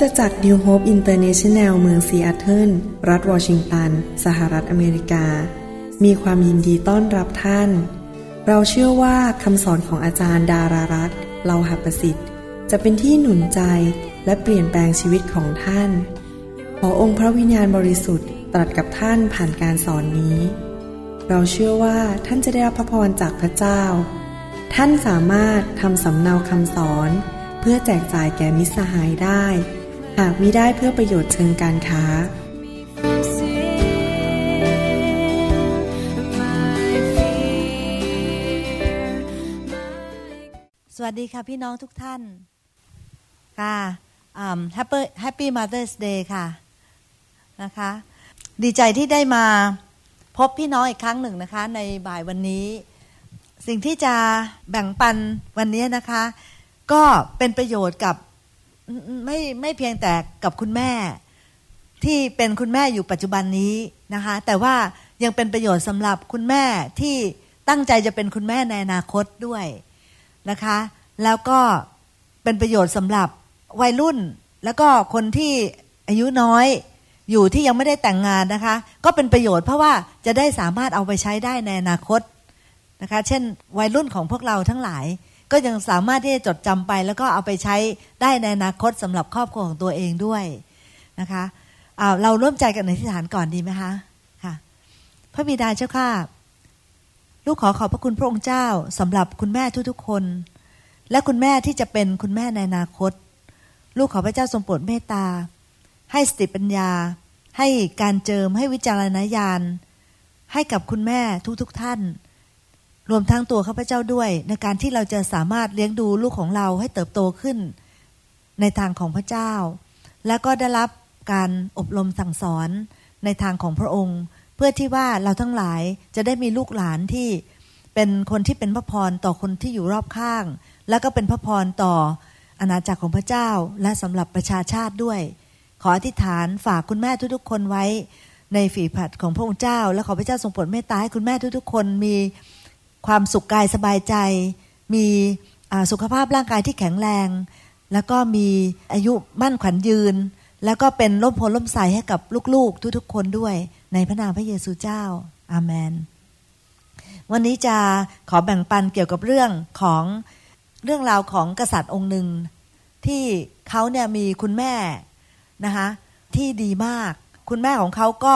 ตจักร New Hope International เมืองซีแอตเทิลรัฐวอชิงตัน สหรัฐอเมริกา มีความยินดีต้อนรับท่าน เราเชื่อว่าคำสอนของอาจารย์ดารารัตเลาหประสิทธิ์ จะเป็นที่หนุนใจและเปลี่ยนแปลงชีวิตของท่าน ขอองค์พระวิญญาณบริสุทธิ์ตรัสกับท่านผ่านการสอนนี้ เราเชื่อว่าท่านจะได้รับพระพรจากพระเจ้า ท่านสามารถทำสำเนาคำสอน เพื่อแจกจ่ายแก่มิสหายได้ หากมิได้เพื่อประโยชน์เชิงการค้า สวัสดีค่ะพี่น้องทุกท่าน ค่ะ Happy Happy Mother's Day ค่ะ นะคะ ดีใจที่ได้มาพบพี่น้องอีกครั้งหนึ่งนะคะ ในบ่ายวันนี้ สิ่งที่จะแบ่งปันวันนี้นะคะ ก็เป็นประโยชน์กับ ไม่ไม่เพียงแต่กับคุณแม่ ที่เป็นคุณแม่อยู่ปัจจุบันนี้นะคะ แต่ว่ายังเป็นประโยชน์สำหรับคุณแม่ที่ตั้งใจจะเป็นคุณแม่ในอนาคตด้วยนะคะ แล้วก็เป็นประโยชน์สำหรับวัยรุ่น แล้วก็คนที่อายุน้อยอยู่ที่ยังไม่ได้แต่งงานนะคะ ก็เป็นประโยชน์เพราะว่าจะได้สามารถเอาไปใช้ได้ในอนาคตนะคะ เช่น วัยรุ่นของพวกเราทั้งหลาย ก็ยังสามารถที่จะจดจำไป แล้วก็เอาไปใช้ได้ในอนาคตสำหรับครอบครัวของตัวเองด้วยนะคะเราร่วมใจกันในที่ฐานก่อนดีไหมคะค่ะ พระบิดาเจ้าข้าลูกขอขอบพระคุณพระองค์เจ้าสำหรับคุณแม่ทุกๆคน และคุณแม่ที่จะเป็นคุณแม่ในอนาคต ลูกขอพระเจ้าทรงโปรดเมตตา ให้สติปัญญา ให้การเจิมให้วิจารณญาณให้กับคุณแม่ทุกๆทท่าน รวมทั้งตัวข้าพเจ้าด้วย ในการที่เราจะสามารถเลี้ยงดูลูกของเราให้เติบโตขึ้น ในทางของพระเจ้า และก็ได้รับการอบรมสั่งสอนในทางของพระองค์ เพื่อที่ว่าเราทั้งหลายจะได้มีลูกหลานที่เป็นคนที่เป็นพระพรต่อคนที่อยู่รอบข้าง และก็เป็นพระพรต่ออาณาจักรของพระเจ้าและสำหรับประชาชาติด้วย ขออธิษฐานฝากคุณแม่ทุกๆ คนไว้ ในฝีผัดของพระองค์เจ้า และขอพระเจ้าทรงโปรดเมตตาให้คุณแม่ทุกๆ คนมี ความสุขกายสบายใจ มีสุขภาพร่างกายที่แข็งแรง แล้วก็มีอายุมั่นขวัญยืน แล้วก็เป็นร่มโพล่มใสให้กับลูกๆ ทุกๆ คนด้วย ในพระนามพระเยซูเจ้า อาเมน วันนี้จะขอแบ่งปันเกี่ยวกับเรื่องของเรื่องราวของกษัตริย์องค์หนึ่ง ที่เขาเนี่ยมีคุณแม่นะคะที่ดีมาก คุณแม่ของเขาก็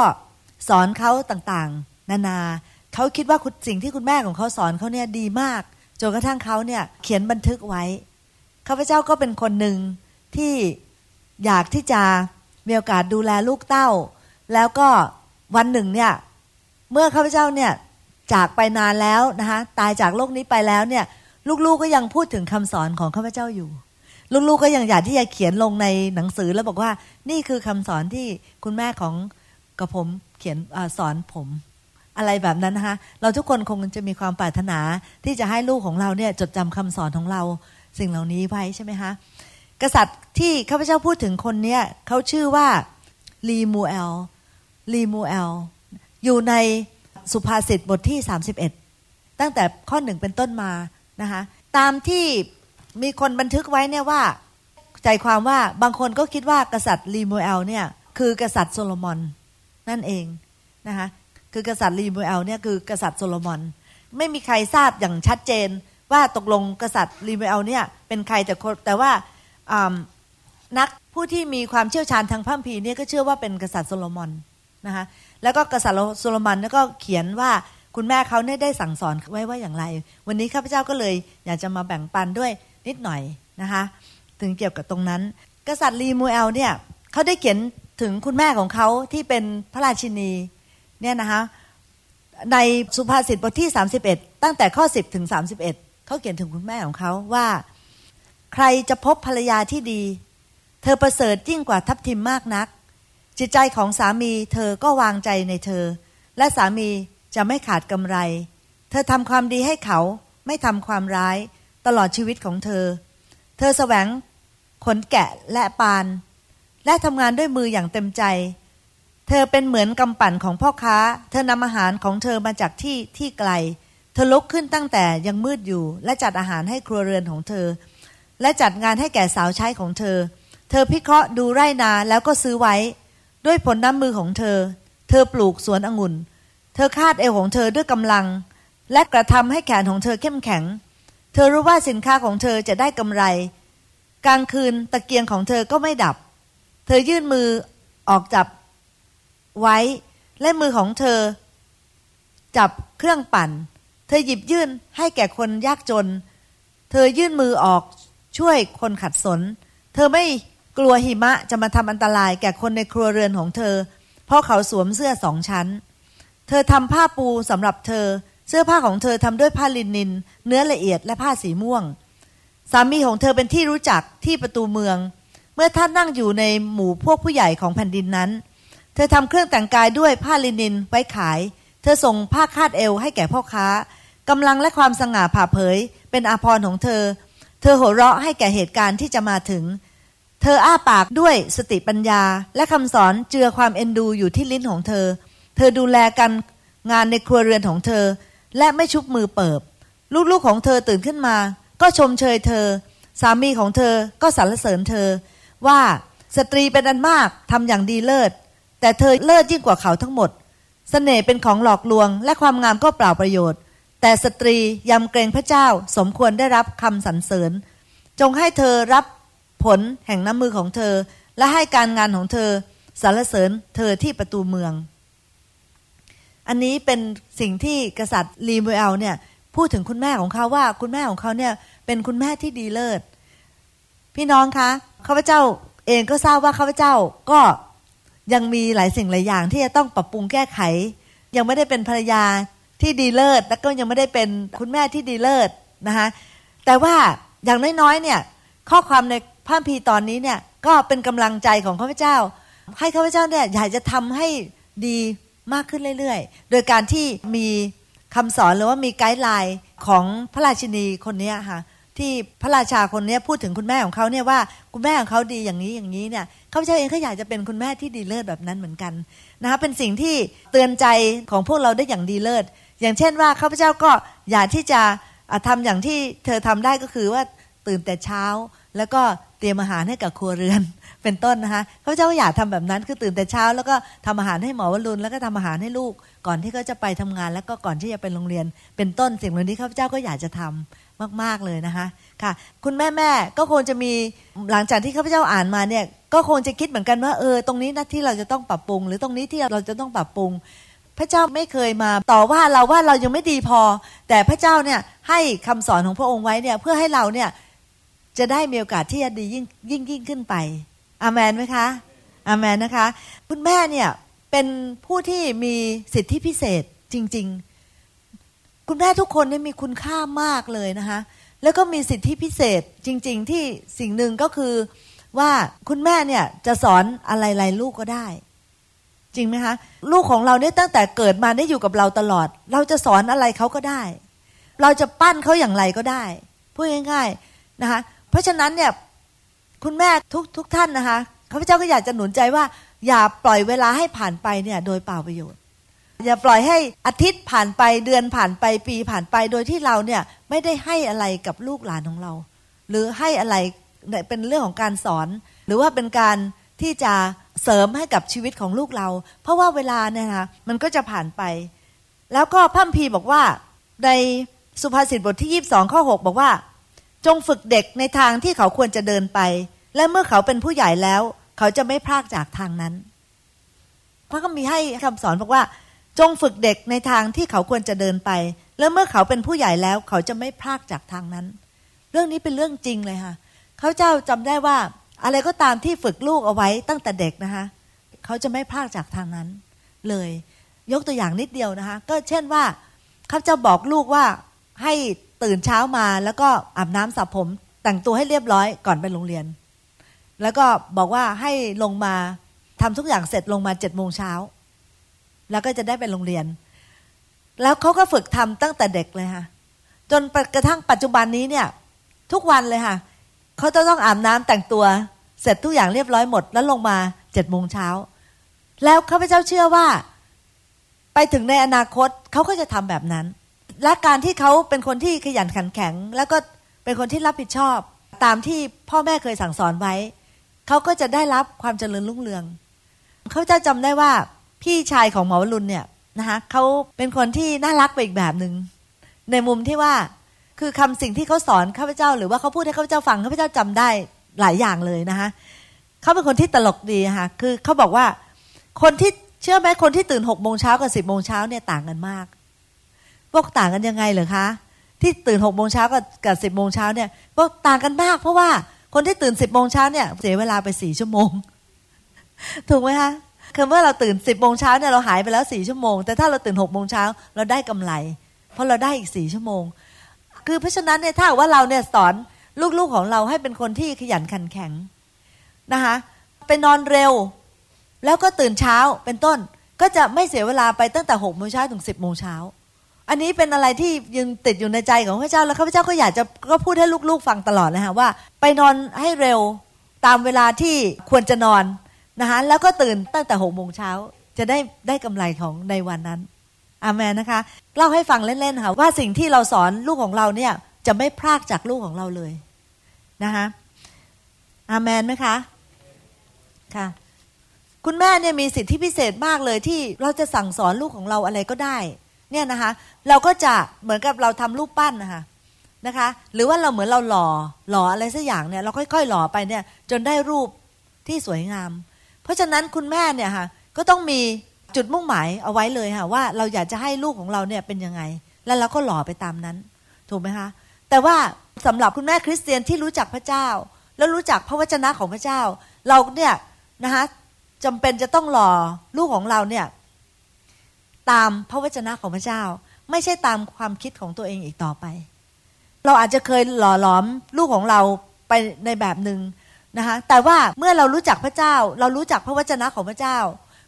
สอนเขาต่างๆ นานา เขาคิดว่าสิ่งที่คุณแม่ของเขาสอนเขาเนี่ยดีมากจนกระทั่งเขาเนี่ยเขียนบันทึกไว้ข้าพเจ้าก็เป็นคนหนึ่งที่อยากที่จะมีโอกาสดูแลลูกเต้า แล้วก็วันหนึ่งเนี่ยเมื่อข้าพเจ้าเนี่ยจากไปนานแล้วนะคะตายจากโลกนี้ไปแล้วเนี่ยลูกๆกก็ยังพูดถึงคำสอนของข้าพเจ้าอยู่ ลูกๆก็ยังอยากที่จะเขียนลงในหนังสือแล้วบอกว่านี่คือคำสอนที่คุณแม่ของกระผมเขียนอสอนผม อะไรแบบนั้นนะคะเราทุกคนคงจะมีความปรารถนาที่จะให้ลูกของเราเนี่ยจดจำคำสอนของเราสิ่งเหล่านี้ไว้ใช่ไหมคะกษัตริย์ที่ข้าพเจ้าพูดถึงคนเนี้ยเขาชื่อว่าลีมูเอลลีมูเอลอยู่ในสุภาษิตบทที่ 31 ตั้งแต่ข้อหนึ่งเป็นต้นมานะคะตามที่มีคนบันทึกไว้เนี่ยว่าใจความว่าบางคนก็คิดว่ากษัตริย์ลีมูเอลเนี่ยคือกษัตริย์โซโลมอนนั่นเองนะคะ คือกษัตริย์ลีมูเอลเนี่ยคือกษัตริย์โซโลมอน ไม่มีใครทราบอย่างชัดเจน ว่าตกลงกษัตริย์ลีมูเอลเนี่ยเป็นใครแต่แต่ว่านักผู้ที่มีความเชี่ยวชาญทางคัมภีร์เนี่ยก็เชื่อว่าเป็นกษัตริย์โซโลมอนนะคะแล้วก็กษัตริย์โซโลมอนก็เขียนว่าคุณแม่เขาเนี่ยได้สั่งสอนไว้ว่าอย่างไร วันนี้ข้าพเจ้าก็เลยอยากจะมาแบ่งปันด้วยนิดหน่อยนะคะถึงเกี่ยวกับตรงนั้น กษัตริย์ลีมูเอลเนี่ยเขาได้เขียนถึงคุณแม่ของเขาที่เป็นพระราชินี เนี่ยนะคะในสุภาษิตบทที่ 31 ตั้งแต่ข้อ 10 ถึง 31 เขาเขียนถึงคุณแม่ของเขาว่า ใครจะพบภรรยาที่ดี เธอประเสริฐยิ่งกว่าทัพทิมมากนัก จิตใจของสามีเธอก็วางใจในเธอ และสามีจะไม่ขาดกำไร เธอทำความดีให้เขาไม่ทำความร้ายตลอดชีวิตของเธอ เธอแสวงขนแกะและปาน และทำงานด้วยมืออย่างเต็มใจ เธอเป็นเหมือนกำปั่นของพ่อค้า เธอนำอาหารของเธอมาจากที่ที่ไกล เธอลุกขึ้นตั้งแต่ยังมืดอยู่ และจัดอาหารให้ครัวเรือนของเธอ และจัดงานให้แก่สาวใช้ของเธอ เธอพิเคราะห์ดูไร่นาแล้วก็ซื้อไว้ ด้วยผลน้ำมือของเธอ เธอปลูกสวนองุ่น เธอคาดเอวของเธอด้วยกำลัง และกระทำให้แขนของเธอเข้มแข็ง เธอรู้ว่าสินค้าของเธอจะได้กำไร กลางคืนตะเกียงของเธอก็ไม่ดับ เธอยื่นมือออกจับ ไว้ และมือของเธอ จับเครื่องปั่น เธอหยิบยื่นให้แก่คนยากจน เธอยื่นมือออกช่วยคนขัดสน เธอไม่กลัวหิมะจะมาทำอันตรายแก่คนในครัวเรือนของเธอ เพราะเขาสวมเสื้อสองชั้น เธอทำผ้าปูสำหรับเธอ เสื้อผ้าของเธอทำด้วยผ้าลินิน เนื้อละเอียดและผ้าสีม่วง สามีของเธอเป็นที่รู้จักที่ประตูเมือง เมื่อท่านนั่งอยู่ในหมู่พวกผู้ใหญ่ของแผ่นดินนั้น เธอทำเครื่องแต่งกายด้วยผ้าลินินไว้ขาย เธอส่งผ้าคาดเอวให้แก่พ่อค้ากำลังและความสง่าผ่าเผย เป็นอาภรณ์ของเธอ เธอหัวเราะให้แก่เหตุการณ์ที่จะมาถึง เธออ้าปากด้วยสติปัญญา และคำสอนเจือความเอ็นดูอยู่ที่ลิ้นของเธอ เธอดูแลกันงานในครัวเรือนของเธอ และไม่ชุบมือเปิบ ลูกๆของเธอตื่นขึ้นมา ก็ชมเชยเธอ สามีของเธอก็สรรเสริญเธอ ว่าสตรีเป็นอันมากทำอย่างดีเลิศ แต่เธอเลิศยิ่งกว่าเขาทั้งหมดเสน่ห์เป็นของหลอกลวง และความงามก็เปล่าประโยชน์ แต่สตรียำเกรงพระเจ้าสมควรได้รับคำสรรเสริญ จงให้เธอรับผลแห่งน้ำมือของเธอ และให้การงานของเธอสรรเสริญเธอที่ประตูเมือง อันนี้เป็นสิ่งที่กษัตริย์ลีมูเอลเนี่ยพูดถึงคุณแม่ของเขาว่าคุณแม่ของเขาเนี่ยเป็นคุณแม่ที่ดีเลิศ พี่น้องคะข้าพเจ้าเองก็ทราบว่าข้าพเจ้าก็ ยังมีหลายสิ่งหลายอย่างที่จะต้องปรับปรุงแก้ไข ยังไม่ได้เป็นภรรยาที่ดีเลิศแล้วก็ยังไม่ได้เป็นคุณแม่ที่ดีเลิศนะคะแต่ว่าอย่างน้อยๆเนี่ยข้อความในพระพีตอนนี้เนี่ยก็เป็นกำลังใจของข้าพเจ้า ให้ข้าพเจ้าเนี่ยอยากจะทำให้ดีมากขึ้นเรื่อยๆ โดยการที่มีคำสอนหรือว่ามีไกด์ไลน์ของพระราชินีคนนี้ค่ะ ที่พระราชาคนนี้พูดถึงคุณแม่ของเขาเนี่ยว่าคุณแม่ของเขาดีอย่างนี้อย่างนี้เนี่ยข้าพเจ้าเองก็อยากจะเป็นคุณแม่ที่ดีเลิศแบบนั้นเหมือนกันนะคะเป็นสิ่งที่เตือนใจของพวกเราได้อย่างดีเลิศอย่างเช่นว่าข้าพเจ้าก็อยากที่จะทำอย่างที่เธอทำได้ก็คือว่าตื่นแต่เช้า แล้วก็เตรียมอาหารให้กับครัวเรือนเป็นต้นนะคะข้าพเจ้าอยากทำแบบนั้นคือตื่นแต่เช้า แล้วก็ทำอาหารให้หมอวรุณแล้วก็ทำอาหารให้ลูก ก่อนที่เขาจะไปทำงาน แล้วก็ก่อนที่จะไปโรงเรียน เป็นต้นสิ่งเหล่านี้ข้าพเจ้าก็อยากจะทำ มาก ๆ เลยนะคะค่ะ คุณแม่แม่ก็คงจะมีหลังจากที่ข้าพเจ้าอ่านมาเนี่ยก็คงจะคิดเหมือนกันว่าเออตรงนี้นะที่เราจะต้องปรับปรุง หรือตรงนี้ที่เราจะต้องปรับปรุง พระเจ้าไม่เคยมาต่อว่าเราว่าเรายังไม่ดีพอ แต่พระเจ้าเนี่ยให้คำสอนของพระองค์ไว้เนี่ยเพื่อให้เราเนี่ยจะได้มีโอกาสที่จะดียิ่งยิ่งยิ่งขึ้นไปอามันไหมคะอามันนะคะ คุณแม่เนี่ยเป็นผู้ที่มีสิทธิพิเศษจริง ๆ คุณแม่ทุกคนนี่มีคุณค่ามากเลยนะคะ แล้วก็มีสิทธิพิเศษจริง ๆ ที่สิ่งหนึ่งก็คือว่าคุณแม่เนี่ยจะสอนอะไรๆลูกก็ได้ จริงไหมคะ ลูกของเราเนี่ยตั้งแต่เกิดมาได้อยู่กับเราตลอด เราจะสอนอะไรเขาก็ได้ เราจะปั้นเขาอย่างไรก็ได้พูดง่ายๆนะคะเพราะฉะนั้นเนี่ยคุณแม่ทุกทุกท่านนะคะข้าพเจ้าก็อยากจะหนุนใจว่า อย่าปล่อยเวลาให้ผ่านไปเนี่ย โดยเปล่าประโยชน์ อย่าปล่อยให้อาทิตย์ผ่านไปเดือนผ่านไปปีผ่านไปโดยที่เราเนี่ยไม่ได้ให้อะไรกับลูกหลานของเรา หรือให้อะไรเป็นเรื่องของการสอน หรือว่าเป็นการที่จะเสริมให้กับชีวิตของลูกเรา เพราะว่าเวลาเนี่ยนะมันก็จะผ่านไป แล้วก็พัมพีบอกว่าในสุภาษิตบทที่ยีิบสองข้อหบอกว่า จงฝึกเด็กในทางที่เขาควรจะเดินไป และเมื่อเขาเป็นผู้ใหญ่แล้ว เขาจะไม่พลากจากทางนั้น พระก็มีให้คำสอนบอกว่า จงฝึกเด็กในทางที่เขาควรจะเดินไป แล้วเมื่อเขาเป็นผู้ใหญ่แล้ว เขาจะไม่พลากจากทางนั้น เรื่องนี้เป็นเรื่องจริงเลยค่ะเขาเจ้าจำได้ว่าอะไรก็ตามที่ฝึกลูกเอาไว้ตั้งแต่เด็กนะคะเขาจะไม่พลากจากทางนั้น เลย ยกตัวอย่างนิดเดียวนะคะ ก็เช่นว่าข้าเจ้าบอกลูกว่าให้ตื่นเช้ามาแล้วก็อาบน้ำสระผม แต่งตัวให้เรียบร้อยก่อนไปโรงเรียน แล้วก็บอกว่าให้ลงมาทำทุกอย่างเสร็จลงมาเจ็ดโมงเช้า แล้วก็จะได้ไปโรงเรียน แล้วเขาก็ฝึกทำตั้งแต่เด็กเลยค่ะ จนกระทั่งปัจจุบันนี้เนี่ย ทุกวันเลยค่ะเขาจะต้องอาบน้ำแต่งตัว เสร็จทุกอย่างเรียบร้อยหมด แล้วลงมาเจ็ดโมงเช้า แล้วข้าพเจ้าเชื่อว่า ไปถึงในอนาคตเขาก็จะทำแบบนั้น และการที่เขาเป็นคนที่ขยันขันแข็ง แล้วก็เป็นคนที่รับผิดชอบ ตามที่พ่อแม่เคยสั่งสอนไว้เขาก็จะได้รับความเจริญรุ่งเรือง เขาจะจำได้ว่า พี่ชายของหมอวรุณเนี่ยนะคะเขาเป็นคนที่น่ารักไปอีกแบบหนึง่งในมุมที่ว่าคือคำสิ่งที่เขาสอนข้าพเจ้า หรือว่าเขาพูดให้ข้าพเจ้าฟังข้าพเจ้าจำได้หลายอย่างเลยนะคะเขาเป็นคนที่ตลกดีค่ะคือเขาบอกว่าคนที่เชื่อไหมคนที่ตื่นหกโมงเช้ากับสิบโมงเช้าเนี่ยต่างกันมากพวกต่างกันยังไงเหรอคะที่ตื่นหกโมงเช้ากับกับสิบโมงเช้าเนี่ยพวกต่างกันมาก เพราะว่าคนที่ตื่นสิบโมงเช้าเนี่ยเสียเวลาไปสี่ชั่วโมง ถูกไหมคะ คือเมื่อเราตื่นสิบโมงเช้าเนี่ยเราหายไปแล้วสี่ชั่วโมง แต่ถ้าเราตื่นหกโมงเช้าเราได้กำไร เพราะเราได้อีกสี่ชั่วโมง คือเพราะฉะนั้นเนี่ยถ้าว่าเราเนี่ยสอนลูกๆของเราให้เป็นคนที่ขยันขันแข็งนะคะไปนอนเร็ว แล้วก็ตื่นเช้าเป็นต้นก็จะไม่เสียเวลาไปตั้งแต่หกโมงเช้าถึงสิบโมงเช้าอันนี้เป็นอะไรที่ยังติดอยู่ในใจของพระเจ้าแล้วข้าพเจ้าก็อยากจะก็พูดให้ลูกๆฟังตลอดนะคะว่า ไปนอนให้เร็วตามเวลาที่ควรจะนอน นะคะแล้วก็ตื่นตั้งแต่หกโมงเช้าจะได้ได้กำไรของในวันนั้นอามันนะคะเล่าให้ฟังเล่นๆค่ะว่าสิ่งที่เราสอนลูกของเราเนี่ยจะไม่พลากจากลูกของเราเลยนะคะอามันไหมคะค่ะคุณแม่เนี่ยมีสิทธิพิเศษมากเลยที่เราจะสั่งสอนลูกของเราอะไรก็ได้ เนี่ยนะคะ เราก็จะเหมือนกับเราทำรูปปั้นนะคะนะคะ หรือว่าเราเหมือนเราหล่อหล่ออะไรสักอย่างเนี่ยเราค่อยๆ หล่อไปเนี่ย จนได้รูปที่สวยงาม ราะฉะนั้นคุณแม่เนี่ยค่ะก็ต้องมีจุดมุ่งหมายเอาไว้เลยค่ะว่าเราอยากจะให้ลูกของเราเนี่ยเป็นยังไง แล้วเราก็หล่อไปตามนั้น ถูกไหมคะ แต่ว่าสำหรับคุณแม่คริสเตียนที่รู้จักพระเจ้า แล้วรู้จักพระวจนะของพระเจ้า เราเนี่ยนะคะจำเป็นจะต้องหล่อลูกของเราเนี่ยตามพระวจนะของพระเจ้า ไม่ใช่ตามความคิดของตัวเองอีกต่อไป เราอาจจะเคยหล่อหลอมลูกของเราไปในแบบหนึ่ง นะคะแต่ว่าเมื่อเรารู้จักพระเจ้า เรารู้จักพระวจนะของพระเจ้า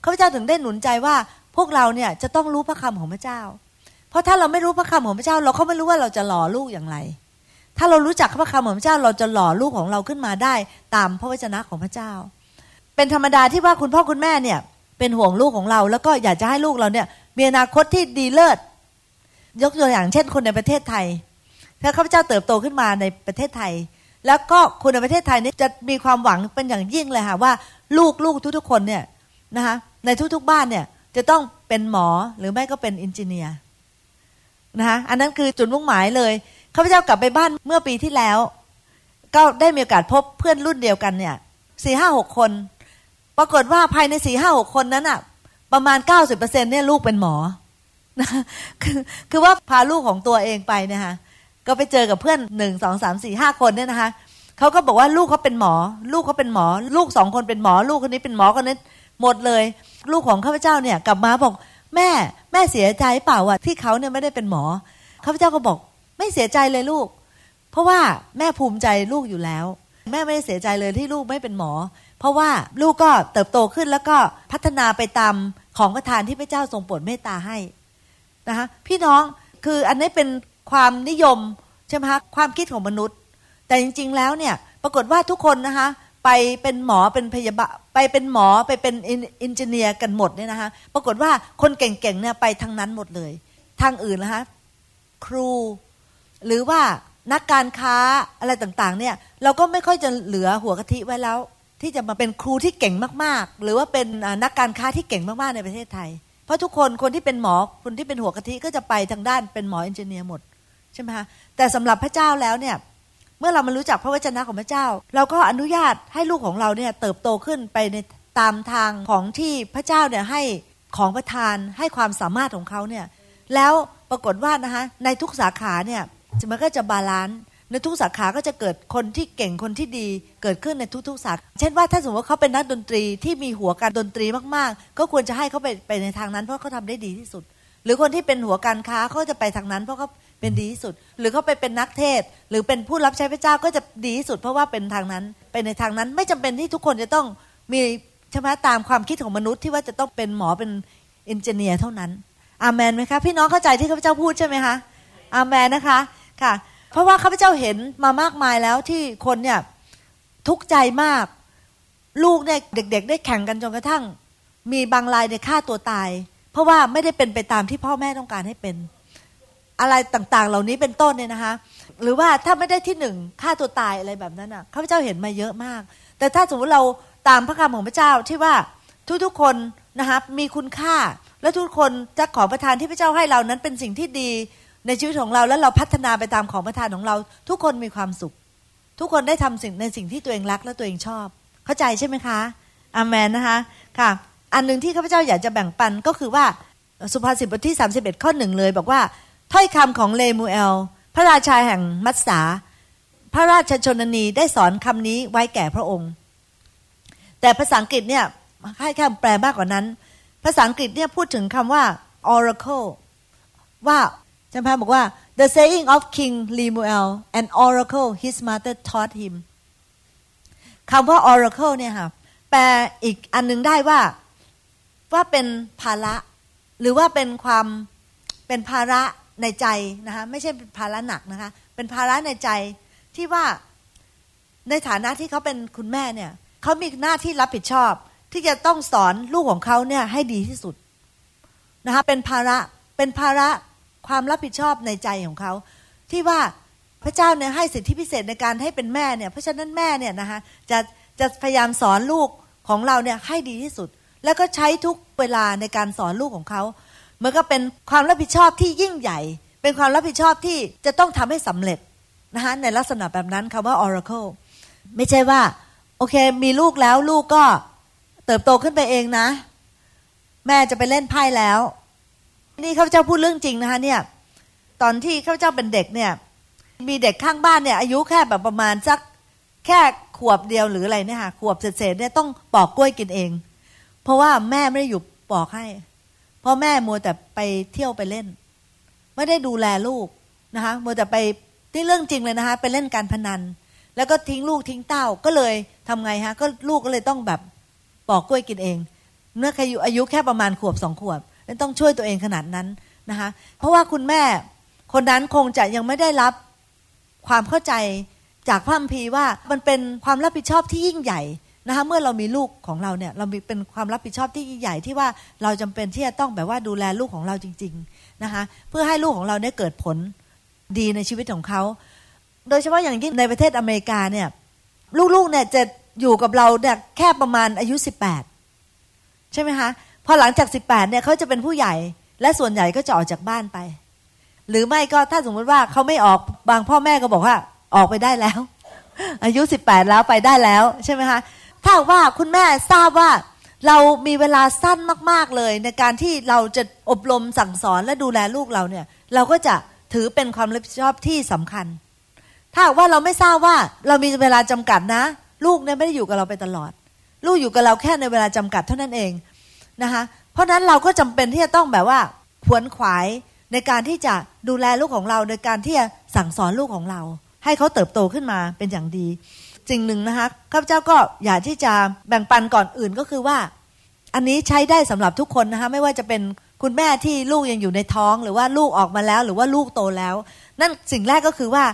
ข้าพเจ้าถึงได้หนุนใจว่าพวกเราเนี่ยจะต้องรู้พระคำของพระเจ้า เพราะถ้าเราไม่รู้พระคำของพระเจ้า เราก็ไม่รู้ว่าเราจะหล่อลูกอย่างไร ถ้าเรารู้จักพระคำของพระเจ้า เราจะหล่อลูกของเราขึ้นมาได้ตามพระวจนะของพระเจ้า เป็นธรรมดาที่ว่าคุณพ่อคุณแม่เนี่ยเป็นห่วงลูกของเรา แล้วก็อยากจะให้ลูกเราเนี่ยมีอนาคตที่ดีเลิศ ยกตัวอย่างเช่นคนในประเทศไทย ถ้าข้าพเจ้าเติบโตขึ้นมาในประเทศไทย แล้วก็คนในประเทศไทยนี้จะมีความหวังเป็นอย่างยิ่งเลยค่ะว่าลูกลูกทุกๆคนเนี่ยนะคะในทุกๆบ้านเนี่ยจะต้องเป็นหมอหรือไม่ก็เป็นอินจิเนียร์นะคะอันนั้นคือจุดมุ่งหมายเลยข้าพเจ้ากลับไปบ้านเมื่อปีที่แล้ว ก็ได้มีโอกาสพบเพื่อนรุ่นเดียวกันเนี่ยสี่ห้าหกคน ปรากฏว่าภายในสี่ห้าหกคนนั้นอะประมาณ90%เปอร์เซ็นเนี่ยลูกเป็นหมอนะคือคือว่าพาลูกของตัวเองไปเนี่ยค่ะ ก็ไปเจอกับเพื่อนหนึ่งสองสามสี่ห้าคนเนี่ยนะคะเขาก็บอกว่าลูกเขาเป็นหมอ ลูกเขาเป็นหมอ ลูกสองคนเป็นหมอ ลูกคนนี้เป็นหมอคนนี้หมดเลย ลูกของข้าพเจ้าเนี่ยกลับมาบอกแม่แม่เสียใจเปล่าว่าที่เขาเนี่ยไม่ได้เป็นหมอข้าพเจ้าก็บอก ไม่เสียใจเลยลูก เพราะว่าแม่ภูมิใจลูกอยู่แล้ว แม่ไม่ได้เสียใจเลยที่ลูกไม่เป็นหมอ เพราะว่าลูกก็เติบโตขึ้นแล้วก็พัฒนาไปตามของประทานที่พระเจ้าทรงโปรดเมตตาให้นะคะพี่น้องคืออันนี้เป็น ความนิยมใช่ไหมคะความคิดของมนุษย์ แต่จริง ๆ แล้วเนี่ยปรากฏว่าทุกคนนะคะไปเป็นหมอเป็นพยาบาลไปเป็นหมอไปเป็นอินเจเนียร์กันหมดเนี่ยนะคะปรากฏว่าคนเก่งๆเนี่ยไปทางนั้นหมดเลย ทางอื่นนะคะครู หรือว่านักการค้าอะไรต่างๆเนี่ยเราก็ไม่ค่อยจะเหลือหัวกะทิไว้แล้ว ที่จะมาเป็นครูที่เก่งมากๆ หรือว่าเป็นนักการค้าที่เก่งมากๆในประเทศไทย เพราะทุกคนคนที่เป็นหมอคนที่เป็นหัวกะทิก็จะไปทางด้านเป็นหมอเอนเจเนียร์หมด ใช่ไหมคะแต่สำหรับพระเจ้าแล้วเนี่ยเมื่อเรามารู้จักพระวจนะของพระเจ้า เราก็อนุญาตให้ลูกของเราเนี่ยเติบโตขึ้นไปในตามทางของที่พระเจ้าเนี่ยให้ของประทานให้ความสามารถของเขาเนี่ยแล้วปรากฏว่านะคะในทุกสาขาเนี่ยมันก็จะ balance ในทุกสาขาก็จะเกิดคนที่เก่งคนที่ดีเกิดขึ้นในทุกๆสาขาเช่นว่าถ้าสมมติว่าเขาเป็นนักดนตรีที่มีหัวการดนตรีมากๆ ก็ควรจะให้เขาไปไปในทางนั้นเพราะเขาทำได้ดีที่สุด หรือคนที่เป็นหัวการค้าเขาจะไปทางนั้นเพราะเขา เป็นดีที่สุด หรือเขาไปเป็นนักเทศ หรือเป็นผู้รับใช้พระเจ้าก็จะดีที่สุด เพราะว่าเป็นทางนั้นไปในทางนั้นไม่จำเป็นที่ทุกคนจะต้องมีใช่ไหมตามความคิดของมนุษย์ที่ว่าจะต้องเป็นหมอเป็นเอนเจเนียร์เท่านั้นอาเมนไหมคะพี่น้องเข้าใจที่ข้าพเจ้าพูดใช่ไหมคะอาเมนนะคะค่ะ เพราะว่าข้าพเจ้าเห็นมามากมายแล้วที่คนเนี่ยทุกข์ใจมาก ลูกเนี่ยเด็ก ๆ ได้แข่งกันจนกระทั่ง มีบางรายเนี่ยฆ่าตัวตาย เพราะว่าไม่ได้เป็นไปตามที่พ่อแม่ต้องการให้เป็น อะไรต่างๆ เหล่านี้เป็นต้นเนี่ยนะคะ หรือว่าถ้าไม่ได้ที่หนึ่งฆ่าตัวตายอะไรแบบนั้นอะข้าพเจ้าเห็นมาเยอะมาก แต่ถ้าสมมติเราตามพระคำของพระเจ้าที่ว่าทุกๆคนนะคะมีคุณค่าและทุกคนจะขอประทานที่พระเจ้าให้เรานั้นเป็นสิ่งที่ดีในชีวิตของเราแล้วเราพัฒนาไปตามของประทานของเรา ทุกคนมีความสุข ทุกคนได้ทำสิ่งในสิ่งที่ตัวเองรักและตัวเองชอบ เข้าใจใช่ไหมคะอามนนะคะค่ะ อันหนึ่งที่ข้าพเจ้าอยากจะแบ่งปันก็คือว่าสุภาษิตบทที่ 31 ข้อหนึ่งเลย บอกว่า ถ้อยคำของเลมูเอล พระราชาแห่งมัสสา พระราชชนนีได้สอนคำนี้ไว้แก่พระองค์ แต่ภาษาอังกฤษเนี่ยให้คำแปลมากกว่านั้น ภาษาอังกฤษเนี่ยพูดถึงคำว่า oracle ว่าจำพาบอกว่า the saying of King Lemuel an oracle his mother taught him คำว่า oracle เนี่ยค่ะแปลอีกอันนึงได้ว่าว่าเป็นภาระ หรือว่าเป็นความเป็นภาระ ในใจนะคะไม่ใช่เป็นภาระหนักนะคะ เป็นภาระในใจที่ว่าในฐานะที่เขาเป็นคุณแม่เนี่ยเขามีหน้าที่รับผิดชอบ ที่จะต้องสอนลูกของเขาเนี่ยให้ดีที่สุดนะคะเป็นภาระเป็นภาระความรับผิดชอบในใจของเขา ที่ว่าพระเจ้าเนี่ยให้สิทธิพิเศษในการให้เป็นแม่เนี่ยเพราะฉะนั้นแม่เนี่ยนะคะจะจะพยายามสอนลูกของเราเนี่ยให้ดีที่สุด แล้วก็ใช้ทุกเวลาในการสอนลูกของเขา เหมือนก็เป็นความรับผิดชอบที่ยิ่งใหญ่ เป็นความรับผิดชอบที่จะต้องทำให้สำเร็จนะคะในลักษณะแบบนั้นคำว่า oracle ไม่ใช่ว่า โอเค มีลูกแล้วลูกก็เติบโตขึ้นไปเองนะ แม่จะไปเล่นไพ่แล้ว นี่ข้าพเจ้าพูดเรื่องจริงนะคะเนี่ยตอนที่ข้าพเจ้าเป็นเด็กเนี่ย มีเด็กข้างบ้านเนี่ย อายุแค่แบบประมาณสักแค่ขวบเดียวหรืออะไรเนี่ยค่ะขวบเศษเนี่ยต้องปอกกล้วยกินเอง เพราะว่าแม่ไม่ได้อยู่ปอกให้ พราะแม่มัวแต่ไปเที่ยวไปเล่น ไม่ได้ดูแลลูกนะคะมัวแต่ไปที่เรื่องจริงเลยนะคะไปเล่นการพนัน แล้วก็ทิ้งลูกทิ้งเต้าก็เลยทำไงฮะก็ลูกก็เลยต้องแบบปอกกล้วยกินเองเมื่ออายุอายุแค่ประมาณขวบสองขวบต้องช่วยตัวเองขนาดนั้นนะคะเพราะว่าคุณแม่คนนั้นคงจะยังไม่ได้รับความเข้าใจจากพระคัมภีร์ว่ามันเป็นความรับผิดชอบที่ยิ่งใหญ่ นะคะเมื่อเรามีลูกของเราเนี่ยเรามีเป็นความรับผิดชอบที่ใหญ่ที่ว่าเราจำเป็นที่จะต้องแบบว่าดูแลลูกของเราจริง ๆนะคะ เพื่อให้ลูกของเราเนี่ยเกิดผลดีในชีวิตของเขา โดยเฉพาะอย่างยิ่งในประเทศอเมริกาเนี่ยลูกๆเนี่ยจะอยู่กับเราเนี่ยแค่ประมาณอายุ 18 ใช่ไหมคะพอหลังจาก 18เนี่ยเขาจะเป็นผู้ใหญ่และส่วนใหญ่ก็จะออกจากบ้านไป หรือไม่ก็ถ้าสมมติว่าเขาไม่ออกบางพ่อแม่ก็บอกว่าออกไปได้แล้ว อายุสิบแปดแล้วไปได้แล้วใช่ไหมคะ ถ้าว่าคุณแม่ทราบว่าเรามีเวลาสั้นมาก ๆ เลย ในการที่เราจะอบรมสั่งสอนและดูแลลูกเราเนี่ย เราก็จะถือเป็นความรับผิดชอบที่สำคัญ ถ้าว่าเราไม่ทราบว่าเรามีเวลาจำกัดนะ ลูกเนี่ยไม่ได้อยู่กับเราไปตลอด ลูกอยู่กับเราแค่ในเวลาจำกัดเท่านั้นเองนะคะเพราะนั้นเราก็จำเป็นที่จะต้องแบบว่าขวนขวายในการที่จะดูแลลูกของเรา โดยการที่จะสั่งสอนลูกของเรา ให้เขาเติบโตขึ้นมาเป็นอย่างดี สิ่งหนึ่งนะคะข้าพเจ้าก็อยากที่จะแบ่งปันก่อนอื่นก็คือว่า อันนี้ใช้ได้สำหรับทุกคนนะคะไม่ว่าจะเป็นคุณแม่ที่ลูกยังอยู่ในท้อง หรือว่าลูกออกมาแล้ว หรือว่าลูกโตแล้ว นั่นสิ่งแรกก็คือว่า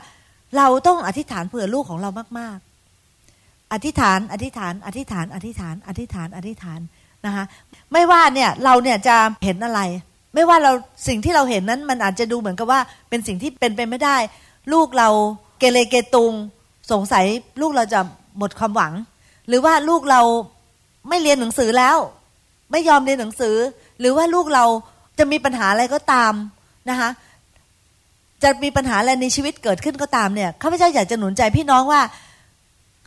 เราต้องอธิษฐานเผื่อลูกของเรามาก ๆ อธิษฐาน อธิษฐาน อธิษฐาน อธิษฐาน อธิษฐาน อธิษฐานนะคะไม่ว่าเนี่ยเราเนี่ยจะเห็นอะไร ไม่ว่าเราสิ่งที่เราเห็นนั้นมันอาจจะดูเหมือนกับว่าเป็นสิ่งที่เป็นไปไม่ได้ ลูกเราเกเรเกตุง สงสัยลูกเราจะหมดความหวัง หรือว่าลูกเราไม่เรียนหนังสือแล้ว ไม่ยอมเรียนหนังสือ หรือว่าลูกเราจะมีปัญหาอะไรก็ตามนะคะจะมีปัญหาอะไรในชีวิตเกิดขึ้นก็ตามเนี่ยข้าพเจ้าอยากจะหนุนใจพี่น้องว่า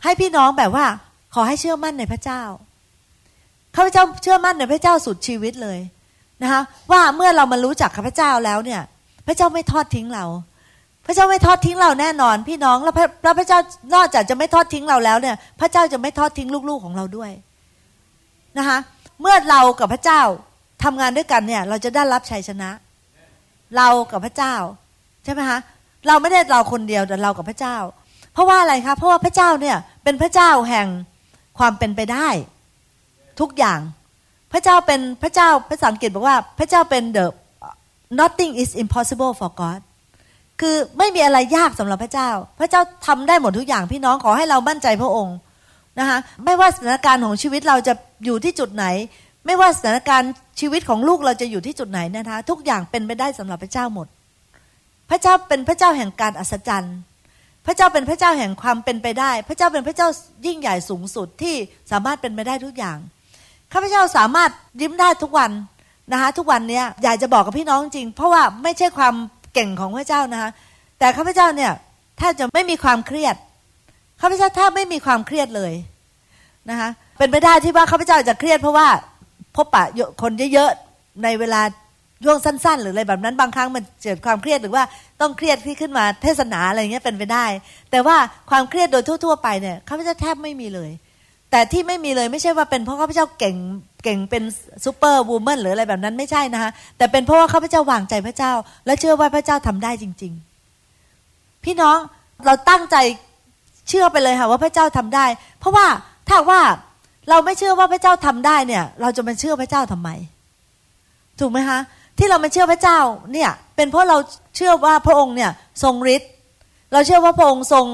ให้พี่น้องแบบว่า ขอให้เชื่อมั่นในพระเจ้าข้าพเจ้าเชื่อมั่นในพระเจ้าสุดชีวิตเลยนะคะว่าเมื่อเรามารู้จักข้าพเจ้าแล้วเนี่ย พระเจ้าไม่ทอดทิ้งเรา พระเจ้าไม่ทอดทิ้งเราแน่นอนพี่น้องแล้วพระเจ้านอกจากจะไม่ทอดทิ้งเราแล้วเนี่ย พระเจ้าจะไม่ทอดทิ้งลูกๆของเราด้วยนะคะเมื่อเรากับพระเจ้าทำงานด้วยกันเนี่ย เราจะได้รับชัยชนะ เรากับพระเจ้าใช่ไหมคะเราไม่ได้เราคนเดียวแต่เรากับพระเจ้า เพราะว่าอะไรคะเพราะว่าพระเจ้าเนี่ยเป็นพระเจ้าแห่งความเป็นไปได้ ทุกอย่าง พระเจ้าเป็นพระเจ้าภาษาอังกฤษบอกว่า พระเจ้าเป็น the nothing is impossible for God คือไม่มีอะไรยากสำหรับพระเจ้า พระเจ้าทำได้หมดทุกอย่างพี่น้องขอให้เรามั่นใจพระองค์นะคะไม่ว่าสถานการณ์ของชีวิตเราจะอยู่ที่จุดไหน ไม่ว่าสถานการณ์ชีวิตของลูกเราจะอยู่ที่จุดไหนนะคะทุกอย่างเป็นไปได้สำหรับพระเจ้าหมด พระเจ้าเป็นพระเจ้าแห่งการอัศจรรย์ พระเจ้าเป็นพระเจ้าแห่งความเป็นไปได้ พระเจ้าเป็นพระเจ้ายิ่งใหญ่สูงสุดที่สามารถเป็นไปได้ทุกอย่างข้าพเจ้าสามารถยิ้มได้ทุกวันนะคะทุกวันนี้อยากจะบอกกับพี่น้องจริง เพราะว่าไม่ใช่ความ เก่งของพระเจ้านะคะแต่ข้าพเจ้าเนี่ยถ้าจะไม่มีความเครียดข้าพเจ้าถ้าไม่มีความเครียดเลยนะคะเป็นไปได้ที่ว่าข้าพเจ้าจะเครียดเพราะว่าพบปะคนเยอะๆในเวลาช่วงสั้น ๆ หรืออะไรแบบนั้นบางครั้งมันเกิดความเครียดหรือว่าต้องเครียดที่ขึ้นมาเทศนาอะไรเงี้ยเป็นไปได้ แต่ว่าความเครียดโดยทั่ว ๆ ไปเนี่ยข้าพเจ้าแทบไม่มีเลย แต่ที่ไม่มีเลยไม่ใช่ว่าเป็นเพราะข้าพเจ้าเก่ง เก่งเป็น superwoman หรืออะไรแบบนั้นไม่ใช่นะคะแต่เป็นเพราะว่าข้าพเจ้าวางใจพระเจ้า และเชื่อว่าพระเจ้าทำได้จริง ๆ พี่น้องเราตั้งใจเชื่อไปเลยค่ะว่าพระเจ้าทำได้ เพราะว่าถ้าว่าเราไม่เชื่อว่าพระเจ้าทำได้เนี่ย เราจะมาเชื่อพระเจ้าทำไม ถูกไหมคะที่เรามาเชื่อพระเจ้าเนี่ย เป็นเพราะเราเชื่อว่าพระองค์เนี่ยทรงฤทธิ์เราเชื่อว่าพระองค์ทรง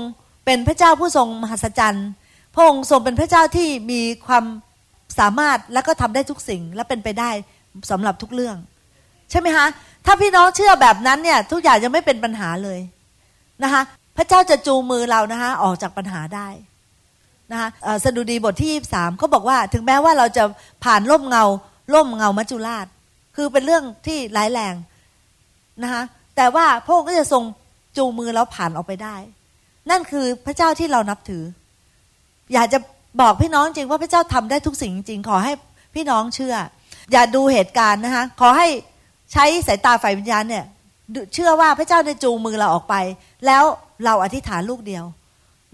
เป็นพระเจ้าผู้ทรงมหัศจรรย์ พระองค์ทรงเป็นพระเจ้าที่มีความ สามารถและก็ทำได้ทุกสิ่งและเป็นไปได้สำหรับทุกเรื่อง ใช่ไหมคะถ้าพี่น้องเชื่อแบบนั้นเนี่ย ทุกอย่างจะไม่เป็นปัญหาเลยนะคะ พระเจ้าจะจูงมือเรานะคะออกจากปัญหาได้นะคะสดุดีบทที่สามเขาบอกว่า ถึงแม้ว่าเราจะผ่านร่มเงาร่มเงามัจจุราช คือเป็นเรื่องที่ร้ายแรงนะคะแต่ว่าพระองค์ก็จะทรงจูงมือแล้วผ่านออกไปได้ นั่นคือพระเจ้าที่เรานับถือ อยากจะ บอกพี่น้องจริงว่าพระเจ้าทำได้ทุกสิ่งจริงขอให้พี่น้องเชื่อ อย่าดูเหตุการณ์นะคะขอให้ใช้สายตาฝ่ายวิญญาณเนี่ยเชื่อว่าพระเจ้าได้จูงมือเราออกไป แล้วเราอธิษฐานลูกเดียว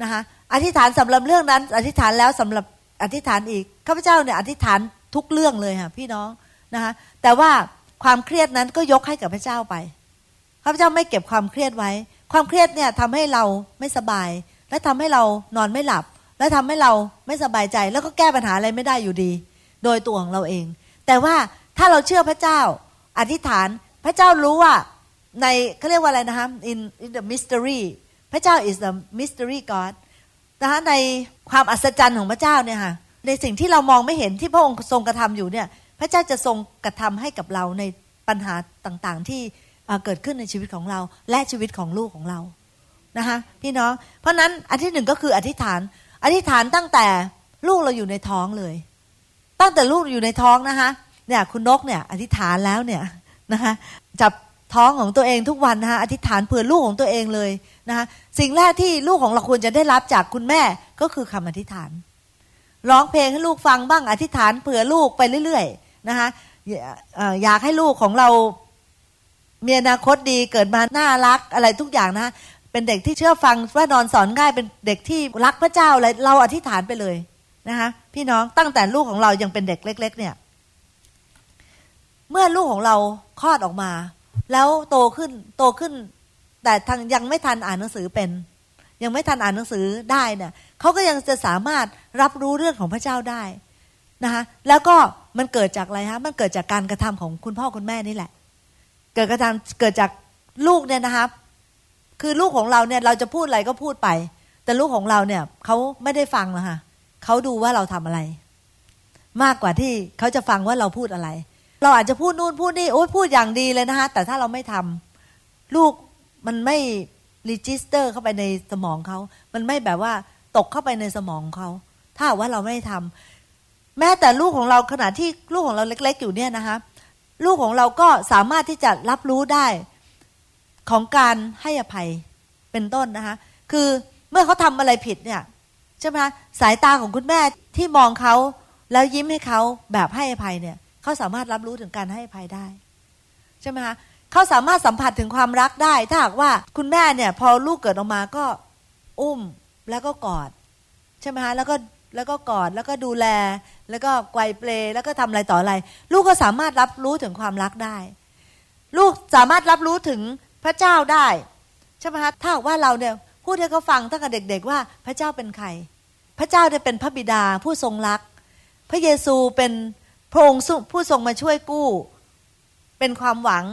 นะคะอธิษฐานสำหรับเรื่องนั้น อธิษฐานแล้วสำหรับอธิษฐานอีกข้าพเจ้าเนี่ยอธิษฐานทุกเรื่องเลยค่ะพี่น้องนะคะแต่ว่าความเครียดนั้นก็ยกให้กับพระเจ้าไปข้าพเจ้าไม่เก็บความเครียดไว้ ความเครียดเนี่ยทำให้เราไม่สบาย และทำให้เรานอนไม่หลับ และทำให้เราไม่สบายใจแล้วก็แก้ปัญหาอะไรไม่ได้อยู่ดี โดยตัวของเราเอง แต่ว่าถ้าเราเชื่อพระเจ้า อธิษฐานพระเจ้ารู้ว่าในเขาเรียกว่าอะไรนะคะ in in the mystery พระเจ้า is the mystery God นะคะในความอัศจรรย์ของพระเจ้าเนี่ยค่ะในสิ่งที่เรามองไม่เห็นที่พระองค์ทรงกระทำอยู่เนี่ย พระเจ้าจะทรงกระทำให้กับเราในปัญหาต่างๆ ที่เกิดขึ้นในชีวิตของเรา และชีวิตของลูกของเรานะคะพี่น้องเพราะนั้นอันที่หนึ่งก็คืออธิษฐาน อธิษฐานตั้งแต่ลูกเราอยู่ในท้องเลย ตั้งแต่ลูกอยู่ในท้องนะคะเนี่ยคุณนกเนี่ยอธิษฐานแล้วเนี่ยนะคะจับท้องของตัวเองทุกวันนะคะอธิษฐานเผื่อลูกของตัวเองเลยนะคะสิ่งแรกที่ลูกของเราควรจะได้รับจากคุณแม่ก็คือคำอธิษฐาน ร้องเพลงให้ลูกฟังบ้างอธิษฐานเผื่อลูกไปเรื่อยๆนะคะอยากให้ลูกของเรามีอนาคตดีเกิดมาน่ารักอะไรทุกอย่างนะ เป็นเด็กที่เชื่อฟังว่านอนสอนง่ายเป็นเด็กที่รักพระเจ้าอะไรเราอธิษฐานไปเลยนะคะพี่น้องตั้งแต่ลูกของเรายังเป็นเด็กเล็ก ๆ เนี่ย เมื่อลูกของเราคลอดออกมา แล้วโตขึ้นโตขึ้น แต่ทางยังไม่ทันอ่านหนังสือเป็น ยังไม่ทันอ่านหนังสือได้เนี่ยเขาก็ยังจะสามารถรับรู้เรื่องของพระเจ้าได้นะคะแล้วก็มันเกิดจากอะไรฮะมันเกิดจากการกระทำของคุณพ่อคุณแม่นี่แหละ เกิดกระทำเกิดจากลูกเนี่ยนะครับ คือลูกของเราเนี่ยเราจะพูดอะไรก็พูดไป แต่ลูกของเราเนี่ยเขาไม่ได้ฟังนะคะเขาดูว่าเราทำอะไร มากกว่าที่เขาจะฟังว่าเราพูดอะไร เราอาจจะพูดนู่นพูดนี่โอ้ยพูดอย่างดีเลยนะคะแต่ถ้าเราไม่ทำลูกมันไม่รีจิสเตอร์เข้าไปในสมองเขา มันไม่แบบว่าตกเข้าไปในสมองเขา ถ้าว่าเราไม่ทำแม้แต่ลูกของเราขณะที่ลูกของเราเล็ก ๆ อยู่เนี่ยนะคะ ลูกของเราก็สามารถที่จะรับรู้ได้ ของการให้อภัยเป็นต้นนะคะคือเมื่อเขาทำอะไรผิดเนี่ยใช่ไหมคะสายตาของคุณแม่ที่มองเขาแล้วยิ้มให้เขาแบบให้อภัยเนี่ยเขาสามารถรับรู้ถึงการให้อภัยได้ใช่ไหมคะเขาสามารถสัมผัสถึงความรักได้ ถ้าหากว่าคุณแม่เนี่ย พอลูกเกิดออกมาก็อุ้มแล้วก็กอดใช่ไหมคะแล้วก็แล้วก็กอดแล้วก็ดูแล แล้วก็ไกวเปลแล้วก็ทำอะไรต่ออะไร ลูกก็สามารถรับรู้ถึงความรักได้ ลูกสามารถรับรู้ถึง พระเจ้าได้ใช่ไหมคะถ้าว่าเราเนี่ยพูดให้เขาฟังตั้งแต่เด็ก ๆ ว่าพระเจ้าเป็นใคร พระเจ้าเนี่ยเป็นพระบิดาผู้ทรงรัก พระเยซูเป็นพระองค์ผู้ทรงมาช่วยกู้ เป็นความหวัง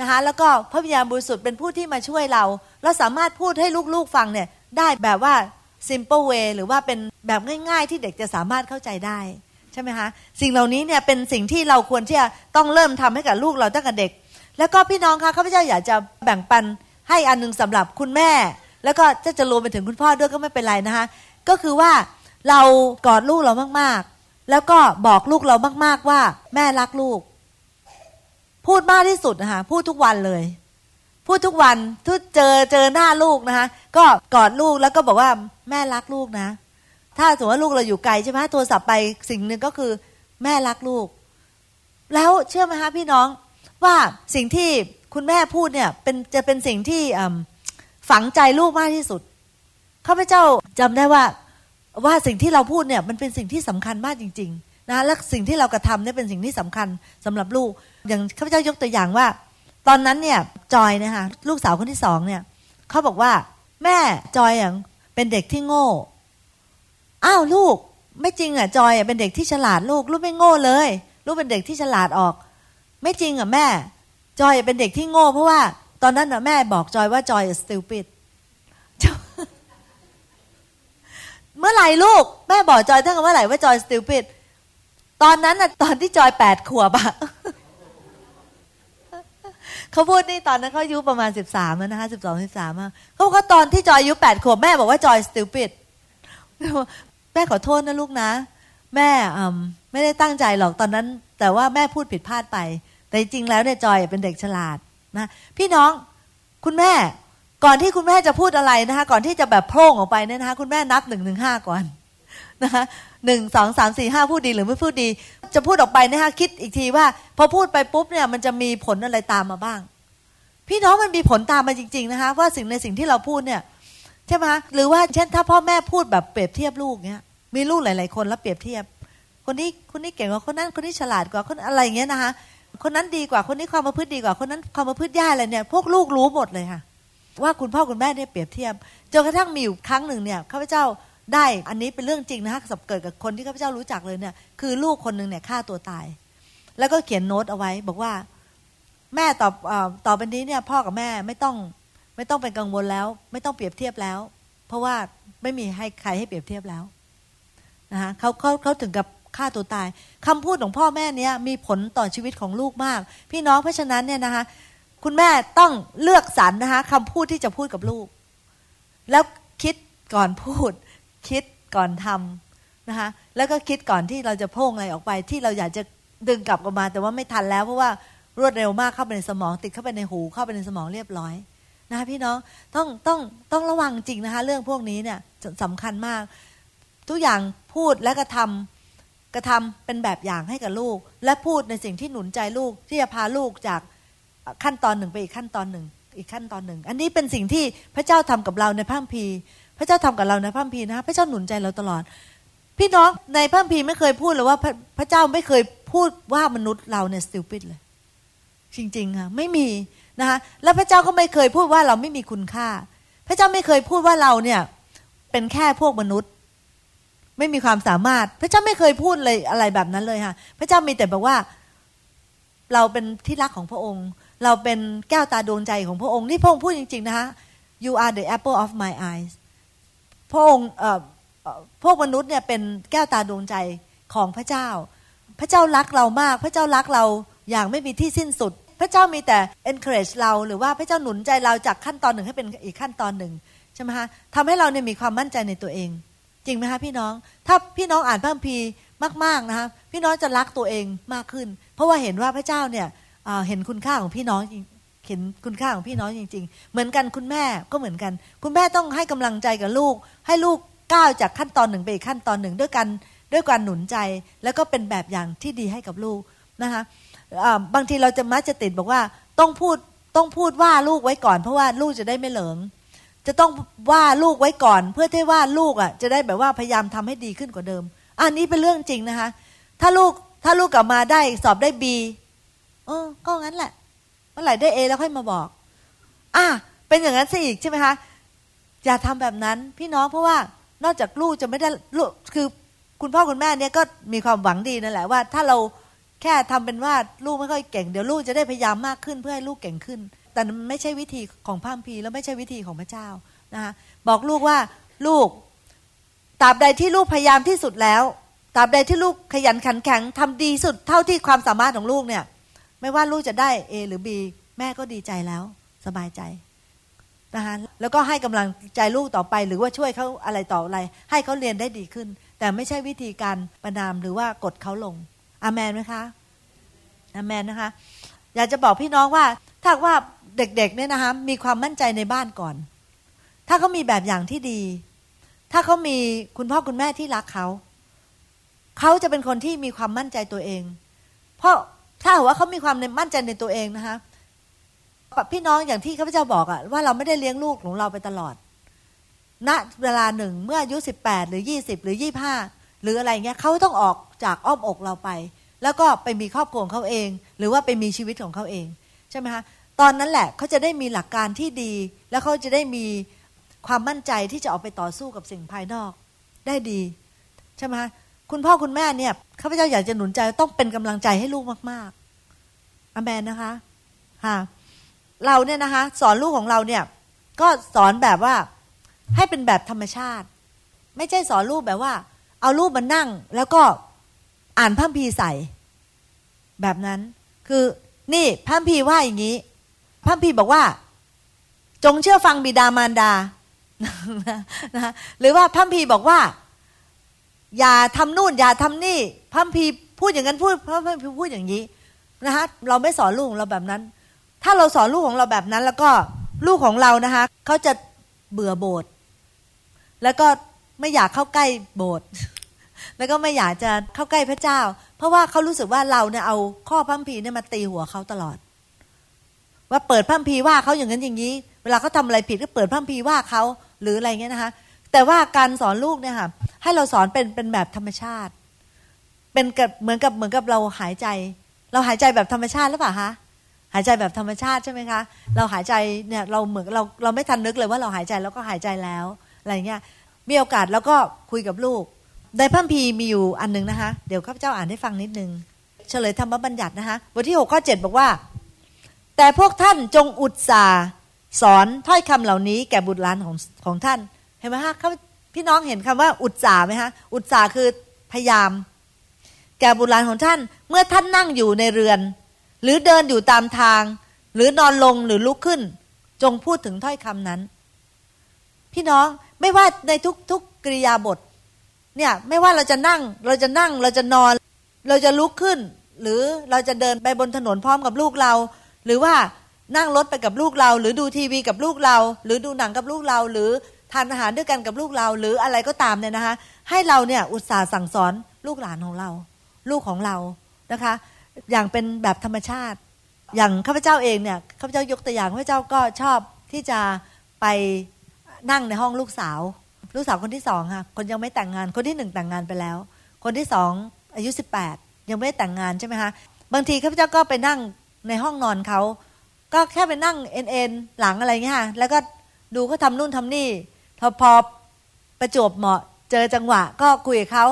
นะคะแล้วก็พระวิญญาณบริสุทธิ์เป็นผู้ที่มาช่วยเรา เราสามารถพูดให้ลูกๆฟังเนี่ยได้แบบว่า simple way หรือว่าเป็นแบบง่าย ๆ ที่เด็กจะสามารถเข้าใจได้ใช่ไหมคะสิ่งเหล่านี้เนี่ยเป็นสิ่งที่เราควรที่จะต้องเริ่มทำให้กับลูกเราตั้งแต่เด็ก แล้วก็พี่น้องคะข้าพเจ้าอยากจะแบ่งปันให้อันนึงสำหรับคุณแม่ แล้วก็จะจะรวมไปถึงคุณพ่อด้วยก็ไม่เป็นไรนะคะก็คือว่าเรากอดลูกเรามากๆ แล้วก็บอกลูกเรามากๆว่า แม่รักลูก พูดมากที่สุดนะคะพูดทุกวันเลย พูดทุกวันทุกเจอเจอหน้าลูกนะคะ ก็กอดลูกแล้วก็บอกว่าแม่รักลูกนะ ถ้าสมมติว่าลูกเราอยู่ไกลใช่ไหมโทรศัพท์ไปสิ่งหนึ่งก็คือ แม่รักลูก แล้วเชื่อไหมคะพี่น้อง ว่าสิ่งที่คุณแม่พูดเนี่ยเป็นจะเป็นสิ่งที่ฝังใจลูกมากที่สุดข้าพเจ้าจำได้ว่าว่าสิ่งที่เราพูดเนี่ยมันเป็นสิ่งที่สำคัญมากจริง ๆ นะและสิ่งที่เรากระทำเนี่ยเป็นสิ่งที่สำคัญสำหรับลูก อย่างข้าพเจ้ายกตัวอย่างว่า ตอนนั้นเนี่ยจอยนะคะลูกสาวคนที่สองเนี่ยเขาบอกว่า แม่จอยอย่างเป็นเด็กที่โง่อ้าวลูก ไม่จริงอะจอยเป็นเด็กที่ฉลาดลูก ลูกไม่โง่เลย ลูกเป็นเด็กที่ฉลาดออก ไม่จริงอะแม่ จอยเป็นเด็กที่โง่เพราะว่า ตอนนั้นอะแม่บอกจอยว่าจอย stupid เมื่อไหร่ลูก แม่บอกจอยตั้งแต่เมื่อไหร่ว่าจอยสติลปิดตอนนั้นน่ะตอนที่จอยแปดขวบอะเขาพูดนี่ตอนนั้นเขาอายุประมาณสิบสามนะคะสิบสองสิบสามเขาบอกว่าตอนที่จอยอายุแปดขวบแม่บอกว่าจอยสติลปิดแม่ขอโทษนะลูกนะ แม่ไม่ได้ตั้งใจหรอกตอนนั้น แต่ว่าแม่พูดผิดพลาดไป แต่จริงแล้วเนี่ยจอยเป็นเด็กฉลาดนะพี่น้องคุณแม่ก่อนที่คุณแม่จะพูดอะไรนะคะ ก่อนที่จะแบบโพร่งออกไปเนี่ยนะคะ คุณแม่นับหนึ่งหนึ่งห้าก่อนนะคะหนึ่งสองสามสี่ห้าพูดดีหรือไม่พูดดี จะพูดออกไปนะคะคิดอีกทีว่า พอพูดไปปุ๊บเนี่ยมันจะมีผลอะไรตามมาบ้าง พี่น้องมันมีผลตามมาจริง ๆ นะคะ ว่าสิ่งในสิ่งที่เราพูดเนี่ยใช่ไหมหรือว่าเช่นถ้าพ่อแม่พูดแบบเปรียบเทียบลูกเนี่ยมีลูกหลาย ๆ คนแล้วเปรียบเทียบ คนนี้คนนี้เก่งกว่าคนนั้นคนนี้ฉลาดกว่าคนอะไรเงี้ยนะคะ คนนั้นดีกว่าคนนี้ความประพฤติดีกว่าคนนั้นความประพฤติแย่อะไรเนี่ย พวกลูกรู้หมดเลยค่ะ ว่าคุณพ่อคุณแม่เนี่ยเปรียบเทียบจนกระทั่งมีอยู่ครั้งหนึ่งเนี่ยข้าพเจ้าได้อันนี้เป็นเรื่องจริงนะคะสับเกิดกับคนที่ข้าพเจ้ารู้จักเลยเนี่ย คือลูกคนหนึ่งเนี่ยฆ่าตัวตาย แล้วก็เขียนโน้ตเอาไว้ บอกว่า แม่ตอบต่อไปนี้เนี่ย พ่อกับแม่ไม่ต้องไม่ต้องเป็นกังวลแล้ว ไม่ต้องเปรียบเทียบแล้ว เพราะว่าไม่มีให้ใครให้เปรียบเทียบแล้วนะคะเขาเขาเขาถึงกับ ฆ่าตัวตายคำพูดของพ่อแม่เนี้ยมีผลต่อชีวิตของลูกมาก พี่น้องเพราะฉะนั้นเนี่ยนะคะคุณแม่ต้องเลือกสรรนะคะคำพูดที่จะพูดกับลูก แล้วคิดก่อนพูด คิดก่อนทำนะคะแล้วก็คิดก่อนที่เราจะพ่งอะไรออกไป ที่เราอยากจะดึงกลับออกมา แต่ว่าไม่ทันแล้วเพราะว่ารวดเร็วมากเข้าไปในสมอง ติดเข้าไปในหูเข้าไปในสมองเรียบร้อยนะคะพี่น้องต้องต้องต้องระวังจริงนะคะ เรื่องพวกนี้เนี่ยสำคัญมาก ทุกอย่างพูดและกระทำ กระทำเป็นแบบอย่างให้กับลูก และพูดในสิ่งที่หนุนใจลูกที่จะพาลูกจากขั้นตอนหนึ่งไปอีกขั้นตอนหนึ่ง อีกขั้นตอนหนึ่ง อันนี้เป็นสิ่งที่พระเจ้าทำกับเราในพระคัมภีร์ พระเจ้าทำกับเราในพระคัมภีร์นะพระเจ้าหนุนใจเราตลอด พี่น้องในพระคัมภีร์ไม่เคยพูดเลยว่าพระพระเจ้าไม่เคยพูดว่ามนุษย์เราเนี่ยสติลปิดเลย จริงๆค่ะไม่มีนะคะแล้วพระเจ้าก็ไม่เคยพูดว่าเราไม่มีคุณค่า พระเจ้าไม่เคยพูดว่าเราเนี่ยเป็นแค่พวกมนุษย์ ไม่มีความสามารถ พระเจ้าไม่เคยพูดเลยอะไรแบบนั้นเลยค่ะ พระเจ้ามีแต่บอกว่า เราเป็นที่รักของพระองค์ เราเป็นแก้วตาดวงใจของพระองค์นี่พระองค์พูดจริง ๆ นะคะ you are the apple of my eyes พระองค์พวกมนุษย์เนี่ยเป็นแก้วตาดวงใจของพระเจ้า พระเจ้ารักเรามาก พระเจ้ารักเราอย่างไม่มีที่สิ้นสุด พระเจ้ามีแต่ encourage เราหรือว่าพระเจ้าหนุนใจเราจากขั้นตอนหนึ่งให้เป็นอีกขั้นตอนหนึ่งใช่ไหมคะทำให้เราเนี่ยมีความมั่นใจในตัวเอง จริงไหมคะพี่น้อง ถ้าพี่น้องอ่านพระคัมภีร์มากๆนะคะพี่น้องจะรักตัวเองมากขึ้น เพราะว่าเห็นว่าพระเจ้าเนี่ยเห็นคุณค่าของพี่น้องเห็นคุณค่าของพี่น้องจริง ๆ เหมือนกันคุณแม่ก็เหมือนกัน คุณแม่ต้องให้กำลังใจกับลูก ให้ลูกก้าวจากขั้นตอนหนึ่งไปอีกขั้นตอนหนึ่งด้วยกันด้วยการหนุนใจแล้วก็เป็นแบบอย่างที่ดีให้กับลูกนะคะบางทีเราจะมักจะติดบอกว่าต้องพูดต้องพูดว่าลูกไว้ก่อน เพราะว่าลูกจะได้ไม่เหลิง จะต้องว่าลูกไว้ก่อน เพื่อที่ว่าลูกอะ จะได้แบบว่าพยายามทำให้ดีขึ้นกว่าเดิม อันนี้เป็นเรื่องจริงนะคะ ถ้าลูกถ้าลูกกลับมาได้สอบได้บีเออก็งั้นแหละเมื่อไหร่ได้เอแล้วค่อยมาบอก อะเป็นอย่างนั้นซะอีกใช่ไหมคะอย่าทำแบบนั้นพี่น้องเพราะว่านอกจากลูกจะไม่ได้ลูกคือคุณพ่อคุณแม่เนี่ยก็มีความหวังดีนั่นแหละว่า ถ้าเราแค่ทำเป็นว่าลูกไม่ค่อยเก่งเดี๋ยวลูกจะได้พยายามมากขึ้นเพื่อให้ลูกเก่งขึ้น แต่ไม่ใช่วิธีของพามพีแล้วไม่ใช่วิธีของพระเจ้านะคะบอกลูกว่าลูกตราบใดที่ลูกพยายามที่สุดแล้วตราบใดที่ลูกขยันขันแข็งทำดีสุดเท่าที่ความสามารถของลูกเนี่ย ไม่ว่าลูกจะได้ A หรือ B แม่ก็ดีใจแล้ว สบายใจนะคะแล้วก็ให้กำลังใจลูกต่อไป หรือว่าช่วยเขาอะไรต่ออะไร ให้เขาเรียนได้ดีขึ้น แต่ไม่ใช่วิธีการประนามหรือว่ากดเขาลงอามนไหมคะอามนนะคะ อยากจะบอกพี่น้องว่า ถ้าว่า เด็กๆเนี่ยนะคะมีความมั่นใจในบ้านก่อน ถ้าเขามีแบบอย่างที่ดี ถ้าเขามีคุณพ่อคุณแม่ที่รักเขา เขาจะเป็นคนที่มีความมั่นใจตัวเอง เพราะถ้าว่าเขามีความมั่นใจในตัวเองนะคะพี่น้องอย่างที่ข้าพเจ้าบอกอะว่าเราไม่ได้เลี้ยงลูกของเราไปตลอด ณเวลาหนึ่งเมื่ออายุสิบแปดหรือยี่สิบหรือยี่ห้าหรืออะไรเงี้ยเขาต้องออกจากอ้อมอกเราไป แล้วก็ไปมีครอบครัวของเขาเอง หรือว่าไปมีชีวิตของเขาเองใช่ไหมคะ ตอนนั้นแหละเขาจะได้มีหลักการที่ดี แล้วเขาจะได้มีความมั่นใจที่จะออกไปต่อสู้กับสิ่งภายนอกได้ดีใช่ไหมคุณพ่อคุณแม่เนี่ยข้าพเจ้าอยากจะหนุนใจต้องเป็นกำลังใจให้ลูกมากๆอเมนนะคะค่ะเราเนี่ยนะคะ สอนลูกของเราเนี่ย ก็สอนแบบว่าให้เป็นแบบธรรมชาติ ไม่ใช่สอนลูกแบบว่า เอาลูกมานั่ง แล้วก็อ่านพัมพีใส่ แบบนั้น คือนี่พัมพีว่าอย่างนี้ พัมพีบอกว่า จงเชื่อฟังบิดามารดานะหรือว่าพัมพีบอกว่า อย่าทำนู่นอย่าทำนี่พัมพีพูดอย่างนั้นพูดพัมพีพูดอย่างนี้นะคะเราไม่สอนลูกของเราแบบนั้น ถ้าเราสอนลูกของเราแบบนั้น แล้วก็ลูกของเรานะคะเขาจะเบื่อโบสถ์แล้วก็ไม่อยากเข้าใกล้โบสถ์แล้วก็ไม่อยากจะเข้าใกล้พระเจ้า เพราะว่าเขารู้สึกว่าเราเนี่ยเอาข้อพัมพีเนี่ยมาตีหัวเขาตลอด ว่าเปิดพัมพีว่าเขาอย่างนั้นอย่างนี้ เวลาเขาทาอะไรผิดก็เปิดพัมพีว่าเขาหรืออะไรเงี้ยนะคะ แต่ว่าการสอนลูกเนี่ยค่ะให้เราสอนเป็นเป็นแบบธรรมชาติ เป็นกับเหมือนกับเหมือนกับเราหายใจ เราหายใจแบบธรรมชาติหรือเปล่าคะหายใจแบบธรรมชาติใช่ไหมคะ เราหายใจเนี่ยเราเหมือนเราเราไม่ทันนึกเลยว่าเราหายใจแล้วก็หายใจแล้วอะไรเงี้ย มีโอกาสแล้วก็คุยกับลูก ในพระพีมีอยู่อันหนึ่งนะคะ เดี๋ยวข้าพเจ้าอ่านให้ฟังนิดนึง เฉลยธรรมบัญญัตินะคะบทที่หกข้อเจ็ดบอกว่า แต่พวกท่านจงอุตสาสอนถ้อยคำเหล่านี้แก่บุตรหลานของของท่าน เห็นไหมคะพี่น้องเห็นคำว่าอุตสาไหมคะอุตสาคือพยายาม แก่บุตรหลานของท่าน เมื่อท่านนั่งอยู่ในเรือน หรือเดินอยู่ตามทาง หรือนอนลงหรือลุกขึ้น จงพูดถึงถ้อยคำนั้น พี่น้องไม่ว่าในทุกทุกกริยาบท เนี่ยไม่ว่าเราจะนั่งเราจะนั่งเราจะนอน เราจะลุกขึ้น หรือเราจะเดินไปบนถนนพร้อมกับลูกเรา หรือว่านั่งรถไปกับลูกเรา หรือดูทีวีกับลูกเรา หรือดูหนังกับลูกเรา หรือทานอาหารด้วยกันกับลูกเรา หรืออะไรก็ตามเนี่ยนะคะ ให้เราเนี่ยอุตส่าห์สั่งสอนลูกหลานของเรา ลูกของเรานะคะ อย่างเป็นแบบธรรมชาติ อย่างข้าพเจ้าเองเนี่ยข้าพเจ้ายกตัวอย่างข้าพเจ้าก็ชอบที่จะไปนั่งในห้องลูกสาว ลูกสาวคนที่สองค่ะคนยังไม่แต่งงานคนที่หนึ่งแต่งงานไปแล้ว คนที่สองอายุสิบแปดยังไม่ได้แต่งงานใช่ไหมคะบางทีข้าพเจ้าก็ไปนั่ง ในห้องนอนเขาก็แค่ไปนั่งเอ็นเอ็นหลังอะไรเงี้ยแล้วก็ดูเขาทานู่นทำนี่พอพอประจวบเหมาะเจอจังหวะ ก็คุยกับเขา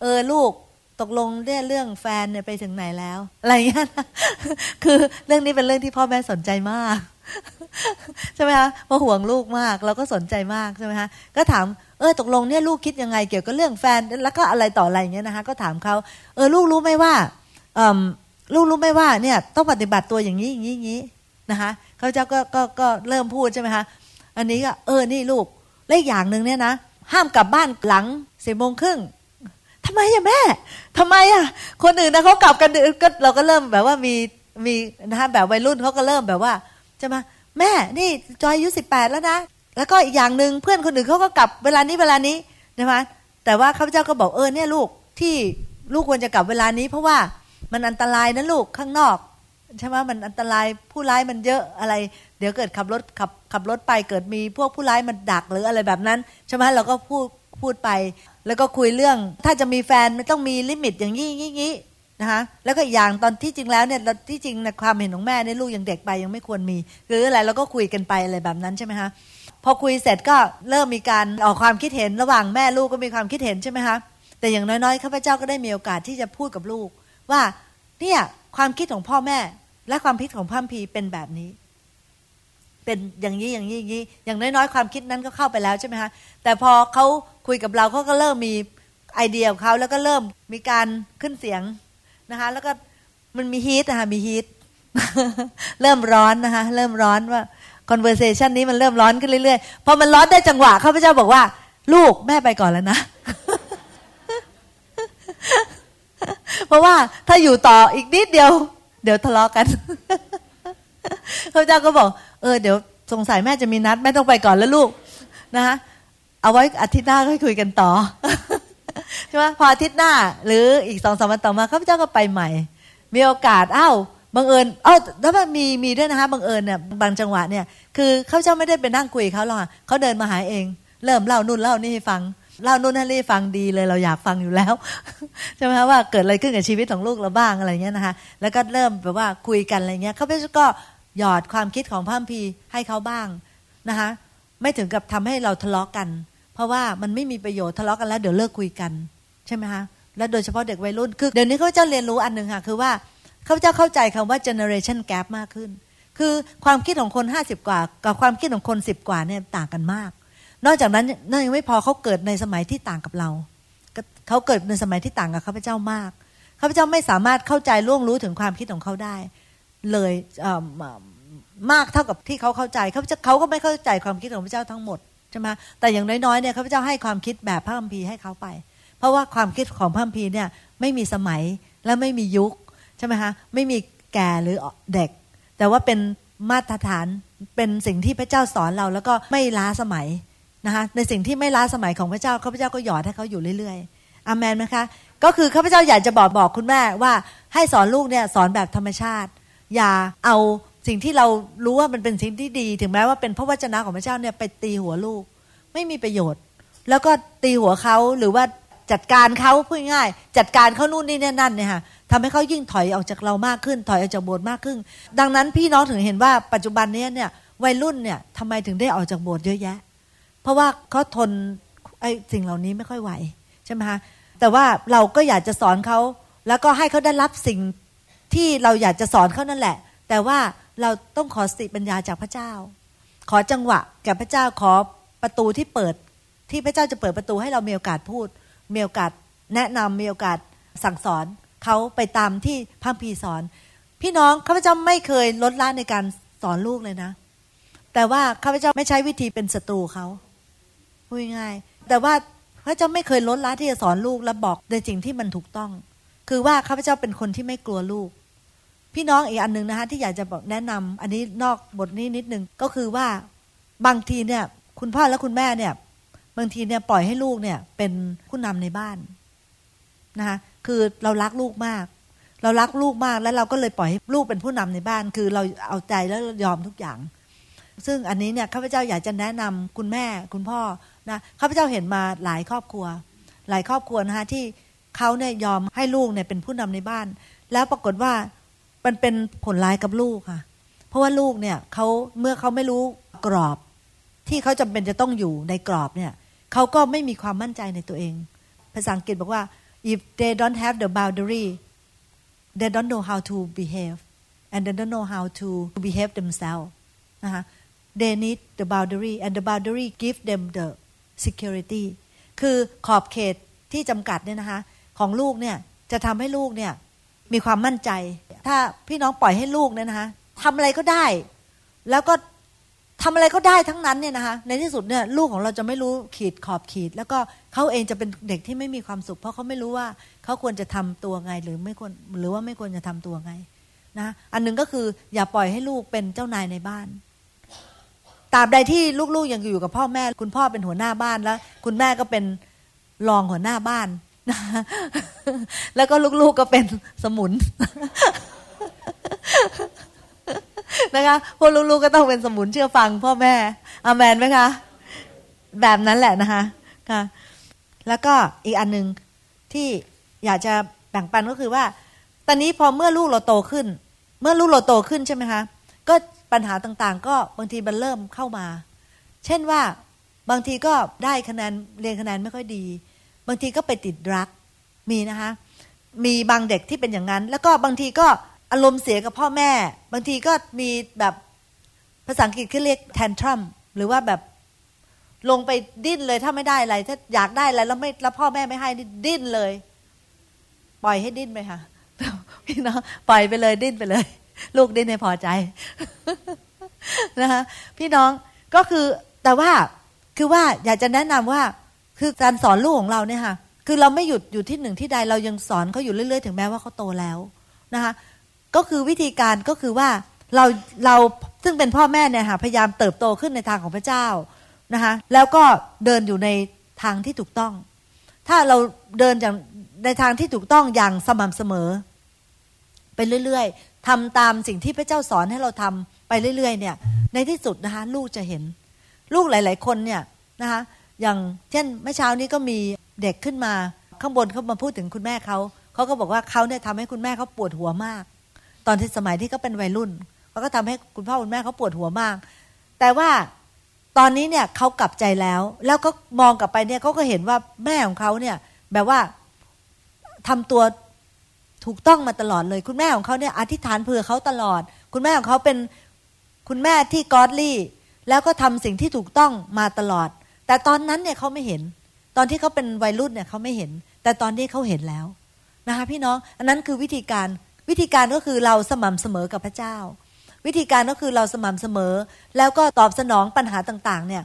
เออลูกตกลงเรื่องแฟนเนี่ยไปถึงไหนแล้ว อะไรเงี้ยคือเรื่องนี้เป็นเรื่องที่พ่อแม่สนใจมากใช่ไหมคะเพราะห่วงลูกมากเราก็สนใจมากใช่ไหมคะก็ถามเออตกลงเนี่ยลูกคิดยังไงเกี่ยวกับเรื่องแฟนแล้วก็อะไรต่ออะไรเงี้ยนะคะ ก็ถามเขาเออลูกรู้ไหมว่าออ ลูกรู้ไหมว่าเนี่ยต้องปฏิบัติตัวอย่างนี้อย่างนี้อย่างนี้นะคะเขาเจ้าก็ก็ก็เริ่มพูดใช่ไหมคะอันนี้ก็เออนี่ลูกเลขอย่างหนึ่งเนี่ยนะห้ามกลับบ้านหลังสี่โมงครึ่งทำไมอะแม่ทำไมอะคนอื่นนะเขากลับกันก็เราก็เริ่มแบบว่ามีมีนะฮะแบบวัยรุ่นเขาก็เริ่มแบบว่าจะมาแม่นี่จอยอายุสิบแปดแล้วนะแล้วก็อีกอย่างหนึ่งเพื่อนคนอื่นเขาก็กลับเวลานี้เวลานี้นะมะแต่ว่าข้าพเจ้าก็บอกเออเนี่ยลูกที่ลูกควรจะกลับเวลานี้ เพราะว่า มันอันตรายนะลูกข้างนอกใช่ไหมมันอันตรายผู้ร้ายมันเยอะอะไร เดี๋ยวเกิดขับรถขับขับรถไปเกิดมีพวกผู้ร้ายมันดักหรืออะไรแบบนั้นใช่ไหมเราก็พูดพูดไป แล้วก็คุยเรื่อง ถ้าจะมีแฟนมันต้องมีลิมิตอย่างนี้งี้นะคะแล้วก็อย่างตอนที่จริงแล้วเนี่ยที่จริงในความเห็นของแม่เนี่ยลูกยังเด็กไปยังไม่ควรมีหรืออะไรเราก็คุยกันไปอะไรแบบนั้นใช่ไหมคะพอคุยเสร็จก็เริ่มมีการออกความคิดเห็นระหว่างแม่ลูกก็มีความคิดเห็นใช่ไหมคะแต่อย่างน้อยๆข้าพเจ้าก็ได้มีโอกาสที่จะพูดกับลูก ว่าเนี่ยความคิดของพ่อแม่ และความคิดของพ่อพีเป็นแบบนี้ เป็นอย่างนี้อย่างนี้อย่างนี้อย่างน้อยๆความคิดนั้นก็เข้าไปแล้วใช่ไหมคะแต่พอเขาคุยกับเราเขาก็เริ่มมีไอเดียของเขาแล้วก็เริ่มมีการขึ้นเสียงนะคะ แล้วก็มันมีฮีทนะคะมีฮีทเริ่มร้อนนะคะ เริ่มร้อนว่า conversation นี้มันเริ่มร้อนขึ้นเรื่อยๆพอมันร้อนได้จังหวะข้าพเจ้าบอกว่า ลูกแม่ไปก่อนแล้วนะ เพราะว่าถ้าอยู่ต่ออีกนิดเดียว เดี๋ยวทะเลาะกันข้าพเจ้าก็บอก เออเดี๋ยวสงสัยแม่จะมีนัดแม่ต้องไปก่อนแล้วลูกนะคะเอาไว้อาทิตย์หน้าค่อยคุยกันต่อใช่ไหมพออาทิตย์หน้า หรืออีกสองสามวันต่อมาข้าพเจ้าก็ไปใหม่ มีโอกาสอ้าวบังเอิญเอ้าแล้วมันมีมีด้วยนะคะบังเอิญเนี่ยบางจังหวะเนี่ยคือข้าพเจ้าไม่ได้ไปนั่งคุยเขาหรอกเขาเดินมาหาเอง เริ่มเล่านู่นเล่านี่ให้ฟัง เล่านู่นให้ฟังดีเลยเราอยากฟังอยู่แล้วใช่ไหมคะว่าเกิดอะไรขึ้นกับชีวิตของลูกเราบ้างอะไรเงี้ยนะคะแล้วก็เริ่มแบบว่าคุยกันอะไรเงี้ยเขาพเจ้าก็หยอดความคิดของพระพีให้เขาบ้างนะคะไม่ถึงกับทำให้เราทะเลาะกัน เพราะว่ามันไม่มีประโยชน์ทะเลาะกันแล้วเดี๋ยวเลิกคุยกันใช่ไหมคะและโดยเฉพาะเด็กวัยรุ่นคือเดี๋ยวนี้เขาจะเรียนรู้อันหนึ่งค่ะคือว่าเขาจะเข้าใจคำว่า generation gap มากขึ้น คือความคิดของคนห้าสิบกว่า กับความคิดของคนสิบกว่าเนี่ยต่างกันมาก นอกจากนั้นนั่นยังไม่พอเขาเกิดในสมัยที่ต่างกับเรา เขาเกิดในสมัยที่ต่างกับข้าพเจ้ามากข้าพเจ้าไม่สามารถเข้าใจล่วงรู้ถึงความคิดของเขาได้ เลยมากเท่ากับที่เขาเข้าใจเขาเขาก็ไม่เข้าใจความคิดของพระเจ้าทั้งหมดใช่ไหมแต่อย่างน้อยๆเนี่ยข้าพเจ้าให้ความคิดแบบพระคัมภีร์ให้เขาไป เพราะว่าความคิดของพระคัมภีร์เนี่ยไม่มีสมัยและไม่มียุคใช่ไหมคะไม่มีแก่หรือเด็ก แต่ว่าเป็นมาตรฐานเป็นสิ่งที่พระเจ้าสอนเราแล้วก็ไม่ล้าสมัย นะคะในสิ่งที่ไม่ล้าสมัยของพระเจ้าข้าพเจ้าก็หยอดให้เขาอยู่เรื่อยๆอามนไหมคะ ก็คือข้าพเจ้าอยากจะบอกบอกคุณแม่ว่าให้สอนลูกเนี่ยสอนแบบธรรมชาติ อย่าเอาสิ่งที่เรารู้ว่ามันเป็นสิ่งที่ดี ถึงแม้ว่าเป็นพระวจนะของพระเจ้าเนี่ยไปตีหัวลูก ไม่มีประโยชน์ แล้วก็ตีหัวเขาหรือว่าจัดการเขาพูดง่าย จัดการเขานู่นนี่นั่นเนี่ยค่ะทำให้เขายิ่งถอยออกจากเรามากขึ้น ถอยออกจากโบสถ์มากขึ้น ดังนั้นพี่น้องถึงเห็นว่าปัจจุบันนี้เนี่ยวัยรุ่นเนี่ยทำไมถึงได้ออกจากโบสถ์เยอะแยะ เพราะว่าเขาทนไอ้สิ่งเหล่านี้ไม่ค่อยไหวใช่ไหมคะแต่ว่าเราก็อยากจะสอนเขาแล้วก็ให้เขาได้รับสิ่งที่เราอยากจะสอนเขานั่นแหละ แต่ว่าเราต้องขอสติปัญญาจากพระเจ้า ขอจังหวะแก่พระเจ้าขอประตูที่เปิดที่พระเจ้าจะเปิดประตูให้เรามีโอกาสพูด มีโอกาสแนะนำมีโอกาสสั่งสอนเขาไปตามที่พระพีสอน พี่น้องข้าพเจ้าไม่เคยลดละในการสอนลูกเลยนะ แต่ว่าข้าพเจ้าไม่ใช้วิธีเป็นศัตรูเขา พูดง่ายแต่ว่าพระเจ้าไม่เคยลดละที่จะสอนลูกและบอกในสิ่งที่มันถูกต้อง คือว่าข้าพเจ้าเป็นคนที่ไม่กลัวลูก พี่น้องอีกอันหนึ่งนะคะที่อยากจะบอกแนะนำอันนี้นอกบทนี้นิดนึงก็คือว่าบางทีเนี่ย คุณพ่อและคุณแม่เนี่ย บางทีเนี่ยปล่อยให้ลูกเนี่ย เป็นผู้นำในบ้านนะคะคือเรารักลูกมาก เรารักลูกมากแล้วเราก็เลยปล่อยให้ลูกเป็นผู้นำในบ้าน คือเราเอาใจแล้วยอมทุกอย่าง ซึ่งอันนี้เนี่ยข้าพเจ้าอยากจะแนะนำคุณแม่คุณพ่อ นะข้าพเจ้าเห็นมาหลายครอบครัว หลายครอบครัวนะคะที่เขาเนี่ยยอมให้ลูกเนี่ยเป็นผู้นำในบ้าน แล้วปรากฏว่ามันเป็นผลร้ายกับลูกค่ะ เพราะว่าลูกเนี่ยเขาเมื่อเขาไม่รู้กรอบ ที่เขาจำเป็นจะต้องอยู่ในกรอบเนี่ยเขาก็ไม่มีความมั่นใจในตัวเอง ภาษาอังกฤษบอกว่า if they don't have the boundary they don't know how to behave and they don't know how to behave themselves นะคะ they need the boundary and the boundary give them the security คือขอบเขตที่จำกัดเนี่ยนะคะของลูกเนี่ยจะทำให้ลูกเนี่ยมีความมั่นใจ ถ้าพี่น้องปล่อยให้ลูกเนี่ยนะคะทำอะไรก็ได้ แล้วก็ทำอะไรก็ได้ทั้งนั้นเนี่ยนะคะในที่สุดเนี่ยลูกของเราจะไม่รู้ขีดขอบขีด แล้วก็เขาเองจะเป็นเด็กที่ไม่มีความสุข เพราะเขาไม่รู้ว่าเขาควรจะทำตัวไงหรือไม่ควรหรือว่าไม่ควรจะทำตัวไงนะอันนึงก็คืออย่าปล่อยให้ลูกเป็นเจ้านายในบ้าน ตราบใดที่ลูกๆยังอยู่กับพ่อแม่ คุณพ่อเป็นหัวหน้าบ้านแล้ว คุณแม่ก็เป็นรองหัวหน้าบ้าน แล้วก็ลูกๆก็เป็นสมุนนะคะพวกลูกๆก็ต้องเป็นสมุนเชื่อฟัง พ่อแม่อามันไหมคะ แบบนั้นแหละนะคะค่ะแล้วก็อีกอันหนึ่งที่อยากจะแบ่งปันก็คือว่า ตอนนี้พอเมื่อลูกเราโตขึ้น เมื่อลูกเราโตขึ้นใช่ไหมคะ ก็ ปัญหาต่างๆ ก็บางทีมันเริ่มเข้ามา เช่นว่าบางทีก็ได้คะแนนเรียนคะแนนไม่ค่อยดี บางทีก็ไปติดรักมีนะคะ มีบางเด็กที่เป็นอย่างนั้น แล้วก็บางทีก็อารมณ์เสียกับพ่อแม่ บางทีก็มีแบบภาษาอังกฤษเขาเรียก tantrum หรือว่าแบบลงไปดิ้นเลยถ้าไม่ได้อะไร ถ้าอยากได้อะไรแล้วไม่แล้วพ่อแม่ไม่ให้ดิ้นเลย ปล่อยให้ดิ้นไปค่ะพี่น้องปล่อยไปเลยดิ้นไปเลย ลูกดิ้นให้พอใจนะคะพี่น้องก็คือแต่ว่าคือว่าอยากจะแนะนำว่าคือการสอนลูกของเราเนี่ยค่ะคือเราไม่หยุดอยู่ที่หนึ่งที่ใดเรายังสอนเขาอยู่เรื่อยๆ ถึงแม้ว่าเขาโตแล้วนะคะก็คือวิธีการก็คือว่าเราเราซึ่งเป็นพ่อแม่เนี่ยค่ะพยายามเติบโตขึ้นในทางของพระเจ้านะคะแล้วก็เดินอยู่ในทางที่ถูกต้อง ถ้าเราเดินอย่างในทางที่ถูกต้องอย่างสม่ำเสมอ ไปเรื่อยๆ ทำตามสิ่งที่พระเจ้าสอนให้เราทำไปเรื่อย ๆ เนี่ย ในที่สุดนะคะลูกจะเห็น ลูกหลาย ๆ คนเนี่ยนะคะอย่างเช่นเมื่อเช้านี้ก็มีเด็กขึ้นมาข้างบนเขามาพูดถึงคุณแม่เขาเขาก็บอกว่าเขาเนี่ยทำให้คุณแม่เขาปวดหัวมาก ตอนที่สมัยที่เขาเป็นวัยรุ่นเขาก็ทำให้คุณพ่อคุณแม่เขาปวดหัวมาก แต่ว่าตอนนี้เนี่ยเขากลับใจแล้ว แล้วก็มองกลับไปเนี่ยเขาก็เห็นว่าแม่ของเขาเนี่ยแบบว่าทำตัว ถูกต้องมาตลอดเลย คุณแม่ของเขาเนี่ยอธิษฐานเผื่อเขาตลอด คุณแม่ของเขาเป็นคุณแม่ที่กอดลี่ แล้วก็ทำสิ่งที่ถูกต้องมาตลอด แต่ตอนนั้นเนี่ยเขาไม่เห็น ตอนที่เขาเป็นวัยรุ่นเนี่ยเขาไม่เห็น แต่ตอนนี้เขาเห็นแล้วนะคะพี่น้องอันนั้นคือวิธีการวิธีการก็คือเราสม่ำเสมอกับพระเจ้า วิธีการก็คือเราสม่ำเสมอ แล้วก็ตอบสนองปัญหาต่างๆเนี่ย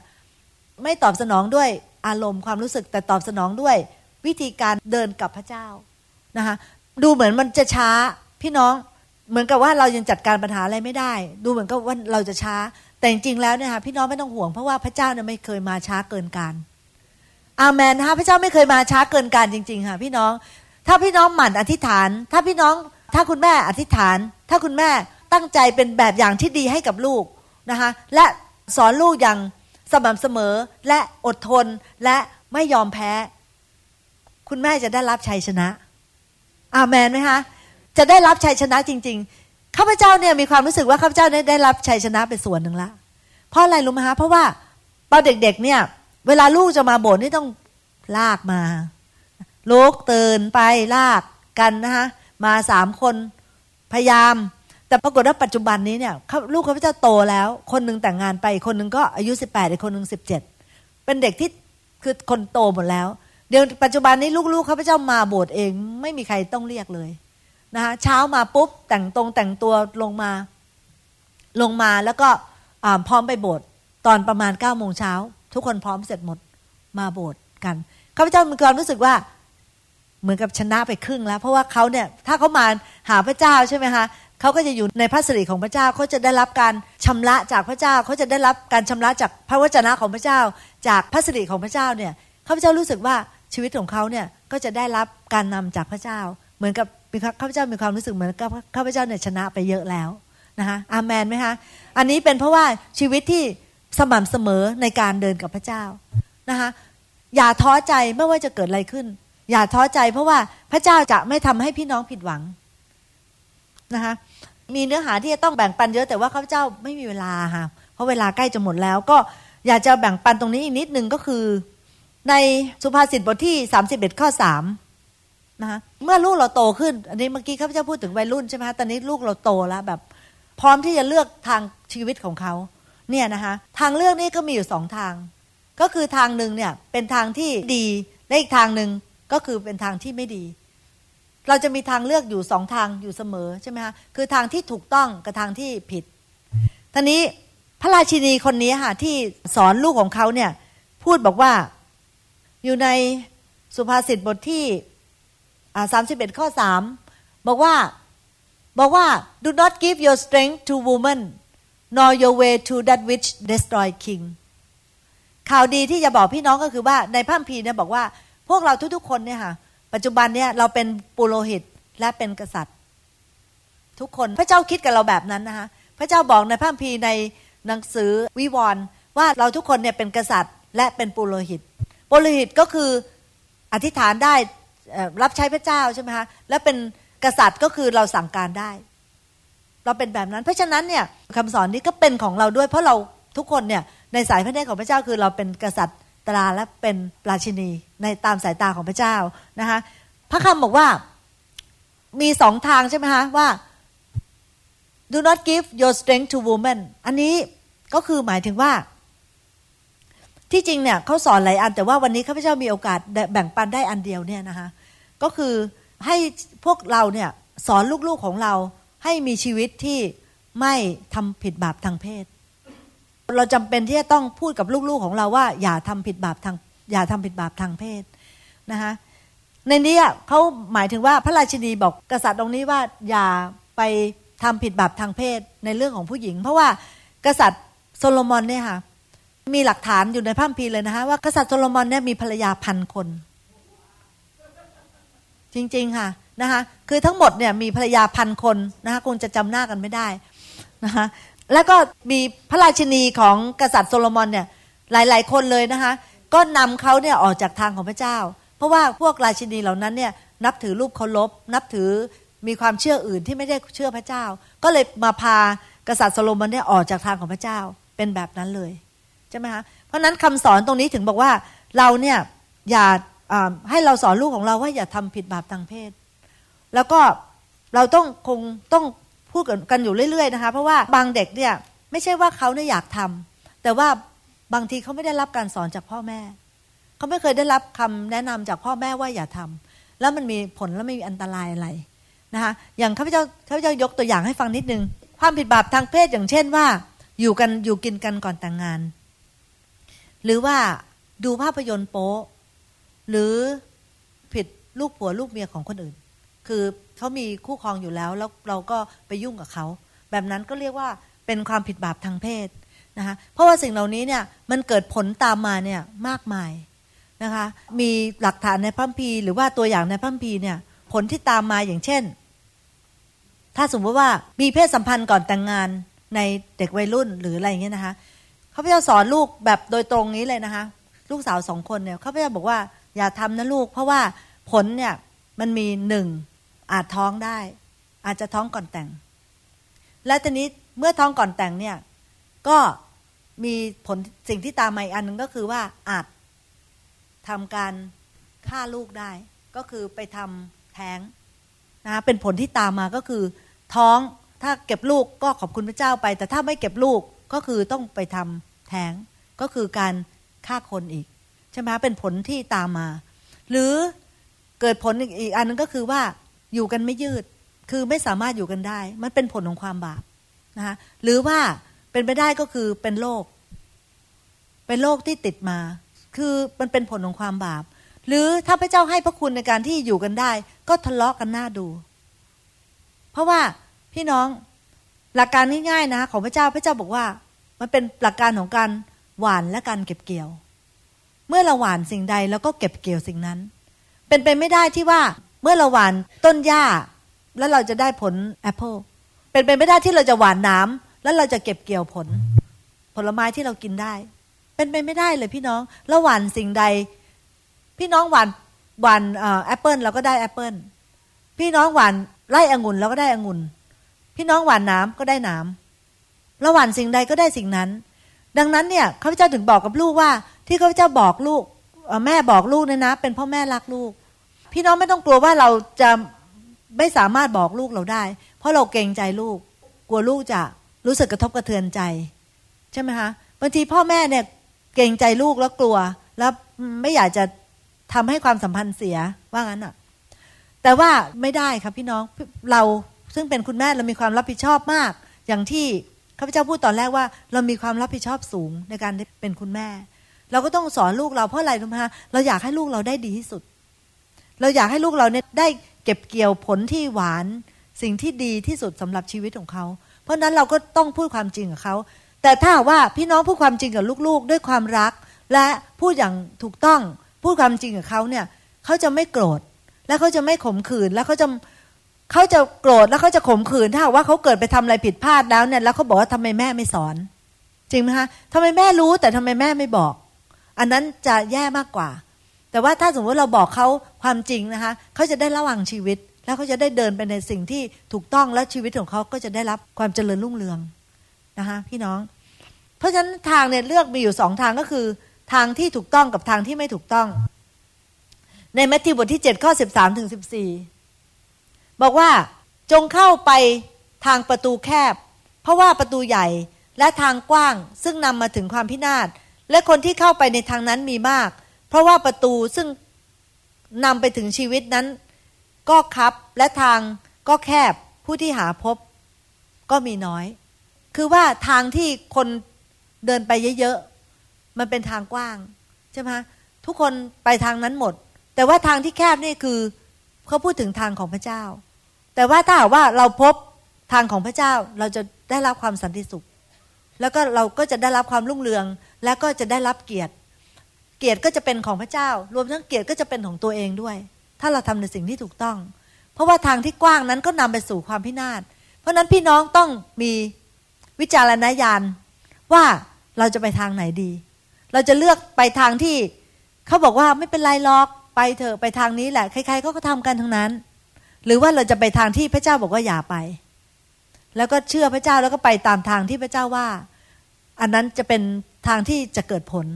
ไม่ตอบสนองด้วยอารมณ์ความรู้สึกแต่ตอบสนองด้วยวิธีการเดินกับพระเจ้านะคะ ดูเหมือนมันจะช้า พี่น้องเหมือนกับว่าเรายังจัดการปัญหาอะไรไม่ได้ ดูเหมือนกับว่าเราจะช้า แต่จริงๆแล้วเนี่ยค่ะพี่น้องไม่ต้องห่วงเพราะว่าพระเจ้าเนี่ยไม่เคยมาช้าเกินการอาเมนนะคะพระเจ้าไม่เคยมาช้าเกินการจริง ๆ ค่ะ พี่น้อง ถ้าพี่น้องหมั่นอธิษฐาน ถ้าพี่น้องถ้าคุณแม่อธิษฐาน ถ้าคุณแม่ตั้งใจเป็นแบบอย่างที่ดีให้กับลูกนะคะและสอนลูกอย่างสม่ำเสมอและอดทนและไม่ยอมแพ้ คุณแม่จะได้รับชัยชนะ อาเมนไหมคะจะได้รับชัยชนะจริง ๆ ข้าพเจ้าเนี่ยมีความรู้สึกว่าข้าพเจ้าได้ได้รับชัยชนะเป็นส่วนหนึ่งละ เพราะอะไรรู้ไหมคะเพราะว่าตอนเด็กๆเนี่ย เวลาลูกจะมาโบสถ์นี่ต้องลากมาลูกตื่นไปลากกันนะคะมาสามคนพยายาม แต่ปรากฏว่าปัจจุบันนี้เนี่ยลูกข้าพเจ้าโตแล้ว คนหนึ่งแต่งงานไปคนหนึ่งก็อายุสิบแปดอีกคนหนึ่งสิบเจ็ดเป็นเด็กที่คือคนโตหมดแล้ว เดี๋ยวปัจจุบันนี้ลูกๆข้าพเจ้ามาโบสถ์เองไม่มีใครต้องเรียกเลยนะคะเช้ามาปุ๊บแต่งตรงแต่งตัวลงมาลงมาแล้วก็พร้อมไปโบสถ์ตอนประมาณเก้าโมงเช้าทุกคนพร้อมเสร็จหมดมาโบสถ์กันข้าพเจ้ามีความรู้สึกว่าเหมือนกับชนะไปครึ่งแล้ว เพราะว่าเขาเนี่ยถ้าเขามาหาพระเจ้าใช่ไหมคะเขาก็จะอยู่ในพระสิริของพระเจ้าเขาจะได้รับการชำระจากพระเจ้าเขาจะได้รับการชำระจากพระวจนะของพระเจ้า จากพระสิริของพระเจ้าเนี่ยข้าพเจ้ารู้สึกว่า ชีวิตของเขาเนี่ยก็จะได้รับการนำจากพระเจ้า เหมือนกับข้าพเจ้ามีความรู้สึกเหมือนกับข้าพเจ้าเนี่ยชนะไปเยอะแล้วนะคะอาเมนไหมคะอันนี้เป็นเพราะว่าชีวิตที่สม่ำเสมอในการเดินกับพระเจ้านะคะอย่าท้อใจไม่ว่าจะเกิดอะไรขึ้น อย่าท้อใจเพราะว่าพระเจ้าจะไม่ทำให้พี่น้องผิดหวังนะคะมีเนื้อหาที่จะต้องแบ่งปันเยอะแต่ว่าข้าพเจ้าไม่มีเวลาค่ะเพราะเวลาใกล้จะหมดแล้ว ก็อยากจะแบ่งปันตรงนี้อีกนิดนึงก็คือ ในสุภาษิตบทที่สามสิบเอ็ดข้อสามนะคะเมื่อลูกเราโตขึ้น อันนี้เมื่อกี้ข้าพเจ้าพูดถึงวัยรุ่นใช่ไหมตอนนี้ลูกเราโตแล้วแบบ พร้อมที่จะเลือกทางชีวิตของเขาเนี่ยนะคะทางเลือกนี้ก็มีอยู่สองทาง ก็คือทางหนึ่งเนี่ยเป็นทางที่ดีและอีกทางหนึ่งก็คือเป็นทางที่ไม่ดี เราจะมีทางเลือกอยู่สองทางอยู่เสมอใช่ไหมคะคือทางที่ถูกต้องกับทางที่ผิดท่านี้พระราชินีคนนี้ค่ะที่สอนลูกของเขาเนี่ยพูดบอกว่า อยู่ในสุภาษิตบทที่สามสิบเอ็ดข้อสามบอกว่าบอกว่า do not give your strength to woman nor your way to that which destroy king ข่าวดีที่จะบอกพี่น้องก็คือว่าในพระคัมภีร์เนี่ยบอกว่าพวกเราทุกๆคนเนี่ยค่ะปัจจุบันเนี่ยเราเป็นปุโรหิตและเป็นกษัตริย์ ทุกคนพระเจ้าคิดกับเราแบบนั้นนะคะพระเจ้าบอกในพระคัมภีร์ในหนังสือวิวรณ์ว่าเราทุกคนเนี่ยเป็นกษัตริย์ และเป็นปุโรหิต ปรหิตก็คืออธิษฐานได้รับใช้พระเจ้าใช่ไหมคะและเป็นกษัตริย์ก็คือเราสั่งการได้ เราเป็นแบบนั้น เพราะฉะนั้นเนี่ยคำสอนนี้ก็เป็นของเราด้วย เพราะเราทุกคนเนี่ยในสายพระเนตรของพระเจ้าคือเราเป็นกษัตริย์ตราและเป็นราชินีในตามสายตาของพระเจ้านะคะพระคำบอกว่ามีสองทางใช่ไหมคะว่า do not give your strength to woman อันนี้ก็คือหมายถึงว่า ที่จริงเนี่ยเขาสอนหลายอันแต่ว่าวันนี้ข้าพเจ้ามีโอกาสแบ่งปันได้อันเดียวเนี่ยนะคะก็คือให้พวกเราเนี่ยสอนลูกๆของเราให้มีชีวิตที่ไม่ทำผิดบาปทางเพศ เราจำเป็นที่จะต้องพูดกับลูกๆของเราว่า อย่าทำผิดบาปทางอย่าทำผิดบาปทางเพศนะคะในนี้เขาหมายถึงว่าพระราชินีบอกกษัตริย์ตรงนี้ว่าอย่าไปทำผิดบาปทางเพศในเรื่องของผู้หญิง เพราะว่ากษัตริย์โซโลมอนเนี่ยค่ะ มีหลักฐานอยู่ในพระคัมภีร์เลยนะคะว่ากษัตริย์โซโลมอนเนี่ยมีภรรยาพันคน จริงๆค่ะนะคะคือทั้งหมดเนี่ยมีภรรยาพันคนนะคะคงจะจำหน้ากันไม่ได้นะคะแล้วก็มีพระราชินีของกษัตริย์โซโลมอนเนี่ยหลาย ๆ คนเลยนะคะก็นำเขาเนี่ยออกจากทางของพระเจ้า เพราะว่าพวกราชินีเหล่านั้นเนี่ยนับถือรูปเคารพนับถือมีความเชื่ออื่นที่ไม่ได้เชื่อพระเจ้า ก็เลยมาพากษัตริย์โซโลมอนเนี่ยออกจากทางของพระเจ้าเป็นแบบนั้นเลย ใช่ไหมคะเพราะนั้นคำสอนตรงนี้ถึงบอกว่าเราเนี่ยอย่าให้เราสอนลูกของเราว่าอย่าทำผิดบาปทางเพศ แล้วก็เราต้องคงต้องพูดกันอยู่เรื่อยๆนะคะเพราะว่าบางเด็กเนี่ยไม่ใช่ว่าเขาเนี่ยอยากทำแต่ว่าบางทีเขาไม่ได้รับการสอนจากพ่อแม่ เขาไม่เคยได้รับคำแนะนำจากพ่อแม่ว่าอย่าทำแล้วมันมีผลแล้วไม่มีอันตรายอะไรนะคะอย่างข้าพเจ้าข้าพเจ้ายกตัวอย่างให้ฟังนิดนึง ความผิดบาปทางเพศอย่างเช่นว่า อยู่กันอยู่กินกันก่อนแต่งงาน หรือว่าดูภาพยนตร์โป๊หรือผิดลูกผัวลูกเมียของคนอื่น คือเขามีคู่ครองอยู่แล้ว แล้วเราก็ไปยุ่งกับเขา แบบนั้นก็เรียกว่าเป็นความผิดบาปทางเพศนะคะเพราะว่าสิ่งเหล่านี้เนี่ยมันเกิดผลตามมาเนี่ยมากมายนะคะมีหลักฐานในพัมพีหรือว่าตัวอย่างในพัมพีเนี่ยผลที่ตามมาอย่างเช่น ถ้าสมมติว่ามีเพศสัมพันธ์ก่อนแต่งงานในเด็กวัยรุ่นหรืออะไรอย่างเงี้ยนะคะ ขาพเจ้าสอนลูกแบบโดยตรงนี้เลยนะคะ ลูกสาวสองคนเนี่ยเขาพเจ้าบอกว่าอย่าทำนะลูก เพราะว่าผลเนี่ยมันมีหนึ่งอาจท้องได้ อาจจะท้องก่อนแต่ง และตอนนี้เมื่อท้องก่อนแต่งเนี่ย ก็มีผลสิ่งที่ตามมาอีกอันหนึ่งก็คือว่าอาจทำการฆ่าลูกได้ ก็คือไปทำแท้งนะเป็นผลที่ตามมาก็คือ ท้องถ้าเก็บลูกก็ขอบคุณพระเจ้าไป แต่ถ้าไม่เก็บลูกก็คือต้องไปทำ แท้งก็คือการฆ่าคนอีกใช่ไหมเป็นผลที่ตามมา หรือเกิดผลอีกอันนึงก็คือว่าอยู่กันไม่ยืด คือไม่สามารถอยู่กันได้ มันเป็นผลของความบาปนะคะหรือว่าเป็นไปได้ก็คือเป็นโรคเป็นโรคที่ติดมา คือมันเป็นผลของความบาป หรือถ้าพระเจ้าให้พระคุณในการที่อยู่กันได้ ก็ทะเลาะกันหน้าดู เพราะว่าพี่น้องหลักการง่ายๆนะ ของพระเจ้าพระเจ้าบอกว่า มันเป็นหลักการของการหวานและการเก็บเกี่ยว เมื่อเราหวานสิ่งใดแล้วก็เก็บเกี่ยวสิ่งนั้น เป็นไปไม่ได้ที่ว่าเมื่อเราหวานต้นหญ้า แล้วเราจะได้ผลแอปเปิลเป็นไปไม่ได้ที่เราจะหวานน้ำแล้วเราจะเก็บเกี่ยวผล ผลไม้ที่เรากินได้ เป็นไปไม่ได้เลยพี่น้องเราหว่านสิ่งใด พี่น้องหว่านหว่านแอปเปิลเราก็ได้แอปเปิลพี่น้องหว่านไร่องุ่นเราก็ได้องุ่นพี่น้องหว่านหนามก็ได้หนาม เราหว่านสิ่งใดก็ได้สิ่งนั้น ดังนั้นเนี่ยข้าพเจ้าถึงบอกกับลูกว่า ที่ข้าพเจ้าบอกลูกแม่บอกลูกเนี่ยนะ เป็นพ่อแม่รักลูก พี่น้องไม่ต้องกลัวว่าเราจะไม่สามารถบอกลูกเราได้ เพราะเราเกรงใจลูก กลัวลูกจะรู้สึกกระทบกระเทือนใจ ใช่ไหมคะบางทีพ่อแม่เนี่ยเกรงใจลูกแล้วกลัว แล้วไม่อยากจะทำให้ความสัมพันธ์เสียว่างั้นอะ แต่ว่าไม่ได้ครับพี่น้องเราซึ่งเป็นคุณแม่เรามีความรับผิดชอบมาก อย่างที่ ข้าพเจ้าพูดตอนแรกว่า เรามีความรับผิดชอบสูงในการเป็นคุณแม่ เราก็ต้องสอนลูกเราเพราะอะไรรู้ไหมคะเราอยากให้ลูกเราได้ดีที่สุด เราอยากให้ลูกเราเนี่ยได้เก็บเกี่ยวผลที่หวานสิ่งที่ดีที่สุดสำหรับชีวิตของเขา เพราะนั้นเราก็ต้องพูดความจริงกับเขา แต่ถ้าว่าพี่น้องพูดความจริงกับลูกๆ ด้วยความรัก และพูดอย่างถูกต้อง พูดความจริงกับเขาเนี่ยเขาจะไม่โกรธ และเขาจะไม่ขมขื่น แล้วเขาจะ เขาจะโกรธแล้วเขาจะข่มขืนถ้าว่าเขาเกิดไปทำอะไรผิดพลาดแล้วเนี่ยแล้วเขาบอกว่าทำไมแม่ไม่สอน จริงไหมคะทำไมแม่รู้แต่ทำไมแม่ไม่บอก อันนั้นจะแย่มากกว่า แต่ว่าถ้าสมมติเราบอกเขาความจริงนะคะเขาจะได้ระวังชีวิต แล้วเขาจะได้เดินไปในสิ่งที่ถูกต้องและชีวิตของเขาก็จะได้รับความเจริญรุ่งเรืองนะคะพี่น้อง เพราะฉะนั้นทางเนี่ยเลือกมีอยู่สองทางก็คือ ทางที่ถูกต้องกับทางที่ไม่ถูกต้อง ในแมทธิวบทที่7ข้อ13ถึง14 บอกว่าจงเข้าไปทางประตูแคบ เพราะว่าประตูใหญ่และทางกว้างซึ่งนำมาถึงความพินาศและคนที่เข้าไปในทางนั้นมีมาก เพราะว่าประตูซึ่งนำไปถึงชีวิตนั้น ก็คับและทางก็แคบผู้ที่หาพบ ก็มีน้อย คือว่าทางที่คนเดินไปเยอะๆมันเป็นทางกว้างใช่ไหมทุกคนไปทางนั้นหมด แต่ว่าทางที่แคบนี่คือเขาพูดถึงทางของพระเจ้า แต่ว่าถ้าว่าเราพบทางของพระเจ้าเราจะได้รับความสันติสุข แล้วก็เราก็จะได้รับความรุ่งเรือง และก็จะได้รับเกียรติ เกียรติก็จะเป็นของพระเจ้า รวมทั้งเกียรติก็จะเป็นของตัวเองด้วย ถ้าเราทำในสิ่งที่ถูกต้อง เพราะว่าทางที่กว้างนั้นก็นำไปสู่ความพินาศ เพราะนั้นพี่น้องต้องมีวิจารณญาณว่าเราจะไปทางไหนดี เราจะเลือกไปทางที่เขาบอกว่าไม่เป็นไรหรอกไปเถอะไปทางนี้แหละใครๆก็ทำกันทั้งนั้น หรือว่าเราจะไปทางที่พระเจ้าบอกว่าอย่าไป แล้วก็เชื่อพระเจ้าแล้วก็ไปตามทางที่พระเจ้าว่า อันนั้นจะเป็นทางที่จะเกิดผล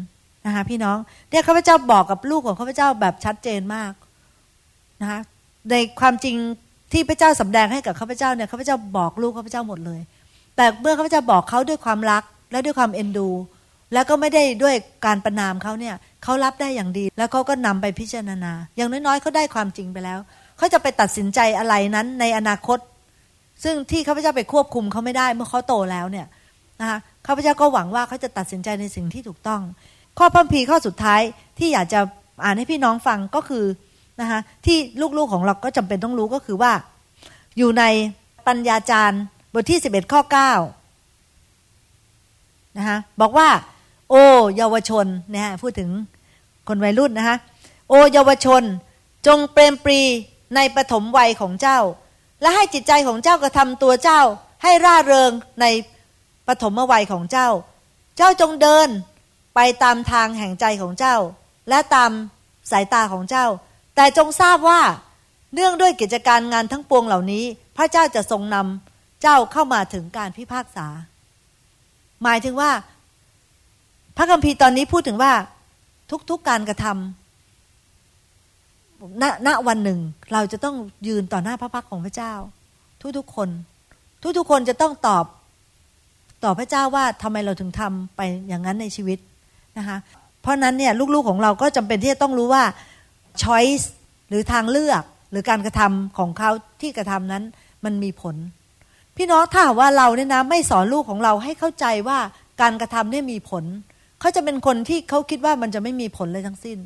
นะคะพี่น้องเนี่ยข้าพเจ้าบอกกับลูกของข้าพเจ้าแบบชัดเจนมากนะคะในความจริงที่พระเจ้าสำแดงให้กับข้าพเจ้าเนี่ยข้าพเจ้าบอกลูกข้าพเจ้าหมดเลย แต่เมื่อข้าพเจ้าบอกเขาด้วยความรักและด้วยความเอ็นดู แล้วก็ไม่ได้ด้วยการประนามเขาเนี่ยเขารับได้อย่างดี แล้วเขาก็นำไปพิจารณา อย่างน้อยๆเขาได้ความจริงไปแล้ว เขาจะไปตัดสินใจอะไรนั้นในอนาคต ซึ่งที่ข้าพเจ้าไปควบคุมเขาไม่ได้เมื่อเขาโตแล้วเนี่ยนะคะข้าพเจ้าก็หวังว่าเขาจะตัดสินใจในสิ่งที่ถูกต้อง ข้อพัมพีข้อสุดท้ายที่อยากจะอ่านให้พี่น้องฟังก็คือนะคะที่ลูกๆของเราก็จำเป็นต้องรู้ก็คือว่า อยู่ในปัญญาจารย์บทที่11ข้อ9นะคะบอกว่า โอเยาวชนนะฮะพูดถึงคนวัยรุ่นนะคะโอเยาวชน จงเปรมปรี ในปฐมวัยของเจ้า และให้จิตใจของเจ้ากระทำตัวเจ้า ให้ร่าเริงในปฐมวัยของเจ้า เจ้าจงเดินไปตามทางแห่งใจของเจ้า และตามสายตาของเจ้า แต่จงทราบว่า เนื่องด้วยกิจการงานทั้งปวงเหล่านี้ พระเจ้าจะทรงนำเจ้าเข้ามาถึงการพิพากษา หมายถึงว่า พระคัมภีร์ตอนนี้พูดถึงว่า ทุกๆการกระทำ ณณวันหนึ่งเราจะต้องยืนต่อหน้าพระพักของพระเจ้า ทุกๆคน ทุกๆคนจะต้องตอบต่อพระเจ้าว่าทำไมเราถึงทำไปอย่างนั้นในชีวิตนะคะเพราะนั้นเนี่ยลูกๆของเราก็จำเป็นที่จะต้องรู้ว่า choice หรือทางเลือกหรือการกระทำของเขาที่กระทำนั้นมันมีผล พี่น้องถ้าว่าเราเนี่ยนะไม่สอนลูกของเราให้เข้าใจว่าการกระทำเนี่ยมีผล เขาจะเป็นคนที่เขาคิดว่ามันจะไม่มีผลเลยทั้งสิ้น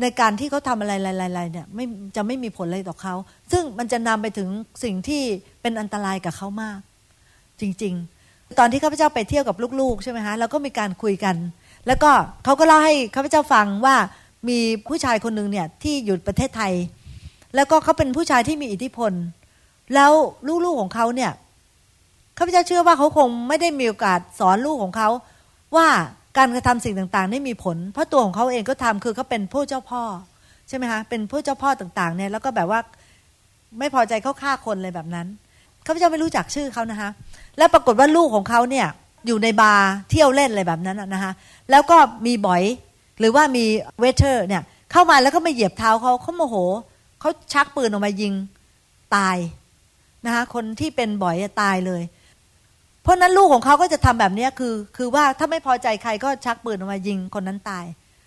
ในการที่เขาทำอะไรๆๆเนี่ยไม่จะไม่มีผลอะไรต่อเขา ซึ่งมันจะนำไปถึงสิ่งที่เป็นอันตรายกับเขามาก จริง ๆ ตอนที่ข้าพเจ้าไปเที่ยวกับลูกๆใช่ไหมฮะแล้วก็มีการคุยกัน แล้วก็เขาก็เล่าให้ข้าพเจ้าฟังว่ามีผู้ชายคนหนึ่งเนี่ยที่อยู่ประเทศไทย แล้วก็เขาเป็นผู้ชายที่มีอิทธิพล แล้วลูกๆของเขาเนี่ยข้าพเจ้าเชื่อว่าเขาคงไม่ได้มีโอกาสสอนลูกของเขาว่า การกระทำสิ่งต่างๆได้มีผล เพราะตัวของเขาเองก็ทำคือเขาเป็นผู้เจ้าพ่อใช่ไหมคะเป็นผู้เจ้าพ่อต่างๆเนี่ยแล้วก็แบบว่าไม่พอใจเขาฆ่าคนเลยแบบนั้นข้าพเจ้าไม่รู้จักชื่อเขานะคะ แล้วปรากฏว่าลูกของเขาเนี่ยอยู่ในบาร์เที่ยวเล่นอะไรแบบนั้นนะคะแล้วก็มีบอย หรือว่ามีเวเทอร์เนี่ยเข้ามาแล้วก็มาเหยียบเท้าเขาเขาโมโหเขาชักปืนออกมายิงตายนะคะคนที่เป็นบอยตายเลย เพราะนั้นลูกของเขาก็จะทำแบบนี้คือ คือว่าถ้าไม่พอใจใครก็ชักปืนออกมายิงคนนั้นตาย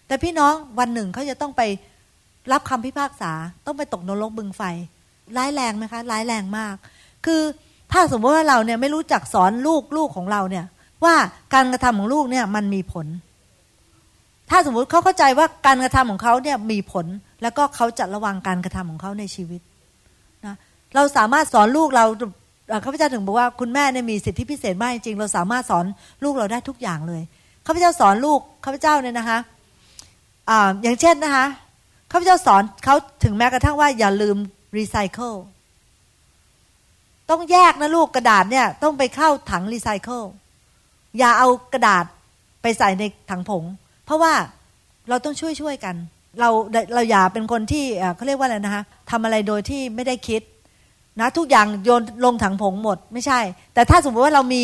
แต่พี่น้องวันหนึ่งเขาจะต้องไปรับคำพิพากษาต้องไปตกนรกบึงไฟ ร้ายแรงไหมคะ ร้ายแรงมาก คือถ้าสมมติว่าเราเนี่ยไม่รู้จักสอนลูกลูกของเราเนี่ย ว่าการกระทำของลูกเนี่ยมันมีผล ถ้าสมมุติเขาเข้าใจว่าการกระทำของเขาเนี่ยมีผล แล้วก็เขาจะระวังการกระทำของเขาในชีวิตนะเราสามารถสอนลูกเรา ข้าพเจ้าถึงบอกว่าคุณแม่เนี่ยมีสิทธิพิเศษมากจริงเราสามารถสอนลูกเราได้ทุกอย่างเลยข้าพเจ้าสอนลูกข้าพเจ้าเนี่ยนะคะอ่าอย่างเช่นนะคะข้าพเจ้าสอนเขาถึงแม้กระทั่งว่าอย่าลืมรีไซเคิลต้องแยกนะลูกกระดาษเนี่ย ต้องไปเข้าถังรีไซเคิลอย่าเอากระดาษไปใส่ในถังผง เพราะว่าเราต้องช่วยช่วยกัน เราเราอย่าเป็นคนที่เขาเรียกว่าอะไรนะคะทำอะไรโดยที่ไม่ได้คิด นะทุกอย่างโยนลงถังผงหมดไม่ใช่ แต่ถ้าสมมติว่าเรามี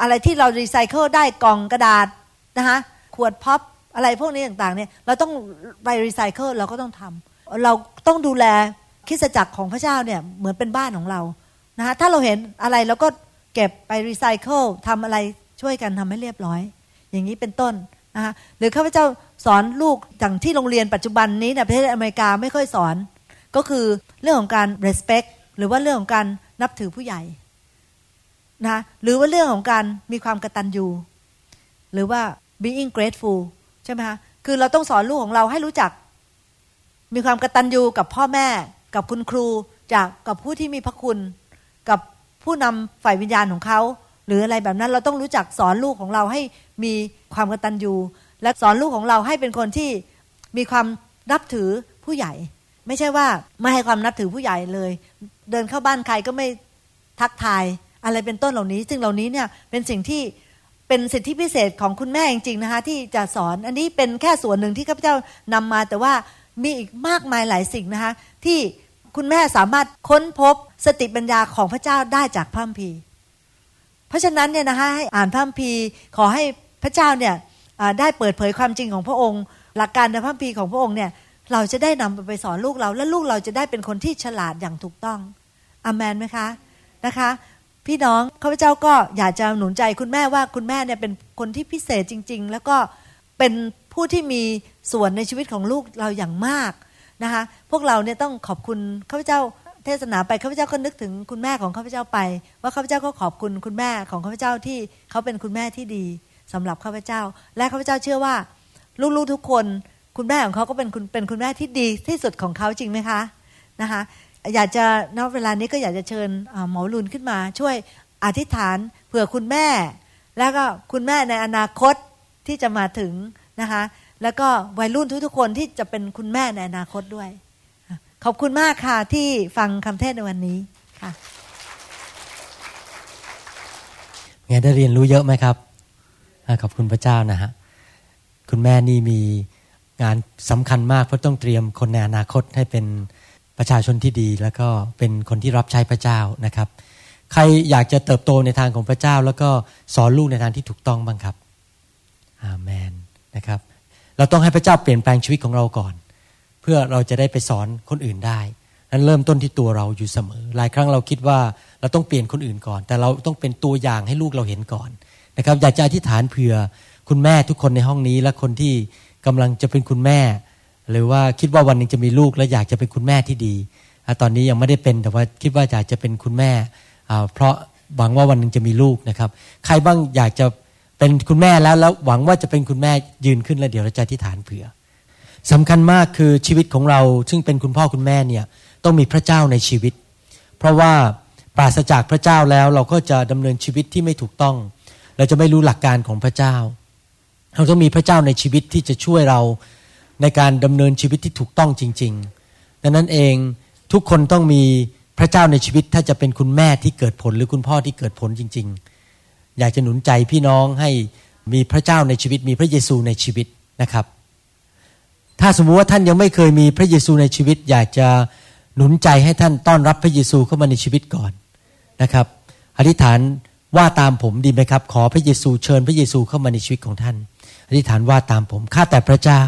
อะไรที่เรารีไซเคิลได้กล่องกระดาษนะคะขวดพับอะไรพวกนี้ต่างๆเนี่ยเราต้องไปรีไซเคิลเราก็ต้องทำเราต้องดูแลคิดจักรของพระเจ้าเนี่ยเหมือนเป็นบ้านของเรานะคะถ้าเราเห็นอะไรเราก็เก็บไปรีไซเคิลทำอะไรช่วยกันทำให้เรียบร้อย อย่างนี้เป็นต้นนะคะหรือข้าพเจ้าสอนลูกอย่างที่โรงเรียนปัจจุบันนี้ในประเทศอเมริกาไม่ค่อยสอน ก็คือเรื่องของการ respect หรือว่าเรื่องของการนับถือผู้ใหญ่นะหรือว่าเรื่องของการมีความกระตัญญูหรือว่า being grateful ใช่ไหมคะคือเราต้องสอนลูกของเราให้รู้จัก มีความกระตัญญูกับพ่อแม่ กับคุณครู จากกับผู้ที่มีพระคุณ กับผู้นำฝ่ายวิญญาณของเขา หรืออะไรแบบนั้นเราต้องรู้จักสอนลูกของเราให้มีความกระตัญญูและสอนลูกของเราให้เป็นคนที่มีความนับถือผู้ใหญ่ ไม่ใช่ว่าไม่ให้ความนับถือผู้ใหญ่เลย เดินเข้าบ้านใครก็ไม่ทักทายอะไรเป็นต้นเหล่านี้ ซึ่งเหล่านี้เนี่ยเป็นสิ่งที่เป็นสิทธิพิเศษของคุณแม่จริงๆนะคะที่จะสอนอันนี้เป็นแค่ส่วนหนึ่งที่ข้าพเจ้านำมา แต่ว่ามีอีกมากมายหลายสิ่งนะคะที่คุณแม่สามารถค้นพบสติปัญญาของพระเจ้าได้จากพระคัมภีร์เพราะฉะนั้นเนี่ยนะคะให้อ่านพระคัมภีร์ขอให้พระเจ้าเนี่ยได้เปิดเผยความจริงของพระองค์ หลักการในพระคัมภีร์ของพระองค์เนี่ย เราจะได้นำไปสอนลูกเรา และลูกเราจะได้เป็นคนที่ฉลาดอย่างถูกต้องอามนไหมคะนะคะ พี่น้องข้าพเจ้าก็อยากจะหนุนใจคุณแม่ว่าคุณแม่เนี่ยเป็นคนที่พิเศษจริง ๆ แล้วก็เป็นผู้ที่มีส่วนในชีวิตของลูกเราอย่างมากนะคะพวกเราเนี่ยต้องขอบคุณข้าพเจ้าเทศนาไปข้าพเจ้าก็นึกถึงคุณแม่ของข้าพเจ้าไป ว่าข้าพเจ้าก็ขอบคุณคุณแม่ของข้าพเจ้าที่เขาเป็นคุณแม่ที่ดีสำหรับข้าพเจ้า และข้าพเจ้าเชื่อว่า ลูกๆทุกคน คุณแม่ของเขาก็เป็นคุณเป็นคุณแม่ที่ดีที่สุดของเขาจริงไหมคะนะคะอยากจะนอกเวลานี้ก็อยากจะเชิญหมอรุนขึ้นมา ช่วยอธิษฐานเผื่อคุณแม่ แล้วก็คุณแม่ในอนาคตที่จะมาถึงนะคะแล้วก็วัยรุ่นทุกๆคนที่จะเป็นคุณแม่ในอนาคตด้วย ขอบคุณมากค่ะที่ฟังคำเทศในวันนี้ค่ะไงได้เรียนรู้เยอะไหมครับขอบคุณพระเจ้านะฮะคุณแม่นี่มี งานสำคัญมากเพราะต้องเตรียมคนในอนาคตให้เป็นประชาชนที่ดี แล้วก็เป็นคนที่รับใช้พระเจ้านะครับ ใครอยากจะเติบโตในทางของพระเจ้า แล้วก็สอนลูกในทางที่ถูกต้องบ้างครับอาเมนนะครับ เราต้องให้พระเจ้าเปลี่ยนแปลงชีวิตของเราก่อน เพื่อเราจะได้ไปสอนคนอื่นได้นั้นเริ่มต้นที่ตัวเราอยู่เสมอ หลายครั้งเราคิดว่าเราต้องเปลี่ยนคนอื่นก่อน แต่เราต้องเป็นตัวอย่างให้ลูกเราเห็นก่อนนะครับ อยากจะอธิษฐานเผื่อคุณแม่ทุกคนในห้องนี้และคนที่ กำลังจะเป็นคุณแม่ หรือว่าคิดว่าวันหนึ่งจะมีลูกและอยากจะเป็นคุณแม่ที่ดี ตอนนี้ยังไม่ได้เป็นแต่ว่าคิดว่าอยากจะเป็นคุณแม่ เพราะหวังว่าวันหนึ่งจะมีลูกนะครับ ใครบ้างอยากจะเป็นคุณแม่แล้วแล้วหวังว่าจะเป็นคุณแม่ยืนขึ้นแล้วเดี๋ยวเราจะที่ฐานเผื่อสำคัญมากคือชีวิตของเราซึ่งเป็นคุณพ่อคุณแม่เนี่ยต้องมีพระเจ้าในชีวิต เพราะว่าปราศจากพระเจ้าแล้วเราก็จะดำเนินชีวิตที่ไม่ถูกต้อง เราจะไม่รู้หลักการของพระเจ้า เราต้องมีพระเจ้าในชีวิตที่จะช่วยเราในการดำเนินชีวิตที่ถูกต้องจริง ๆ ดังนั้นเองทุกคนต้องมีพระเจ้าในชีวิตถ้าจะเป็นคุณแม่ที่เกิดผลหรือคุณพ่อที่เกิดผลจริง ๆ อยากจะหนุนใจพี่น้องให้มีพระเจ้าในชีวิตมีพระเยซูในชีวิตนะครับ ถ้าสมมุติว่าท่านยังไม่เคยมีพระเยซูในชีวิต อยากจะหนุนใจให้ท่านต้อนรับพระเยซูเข้ามาในชีวิตก่อนนะครับอธิษฐานว่าตามผมดีไหมครับ ขอพระเยซูเชิญพระเยซูเข้ามาในชีวิตของท่าน อธิษฐานว่าตามผมข้าแต่พระเจ้า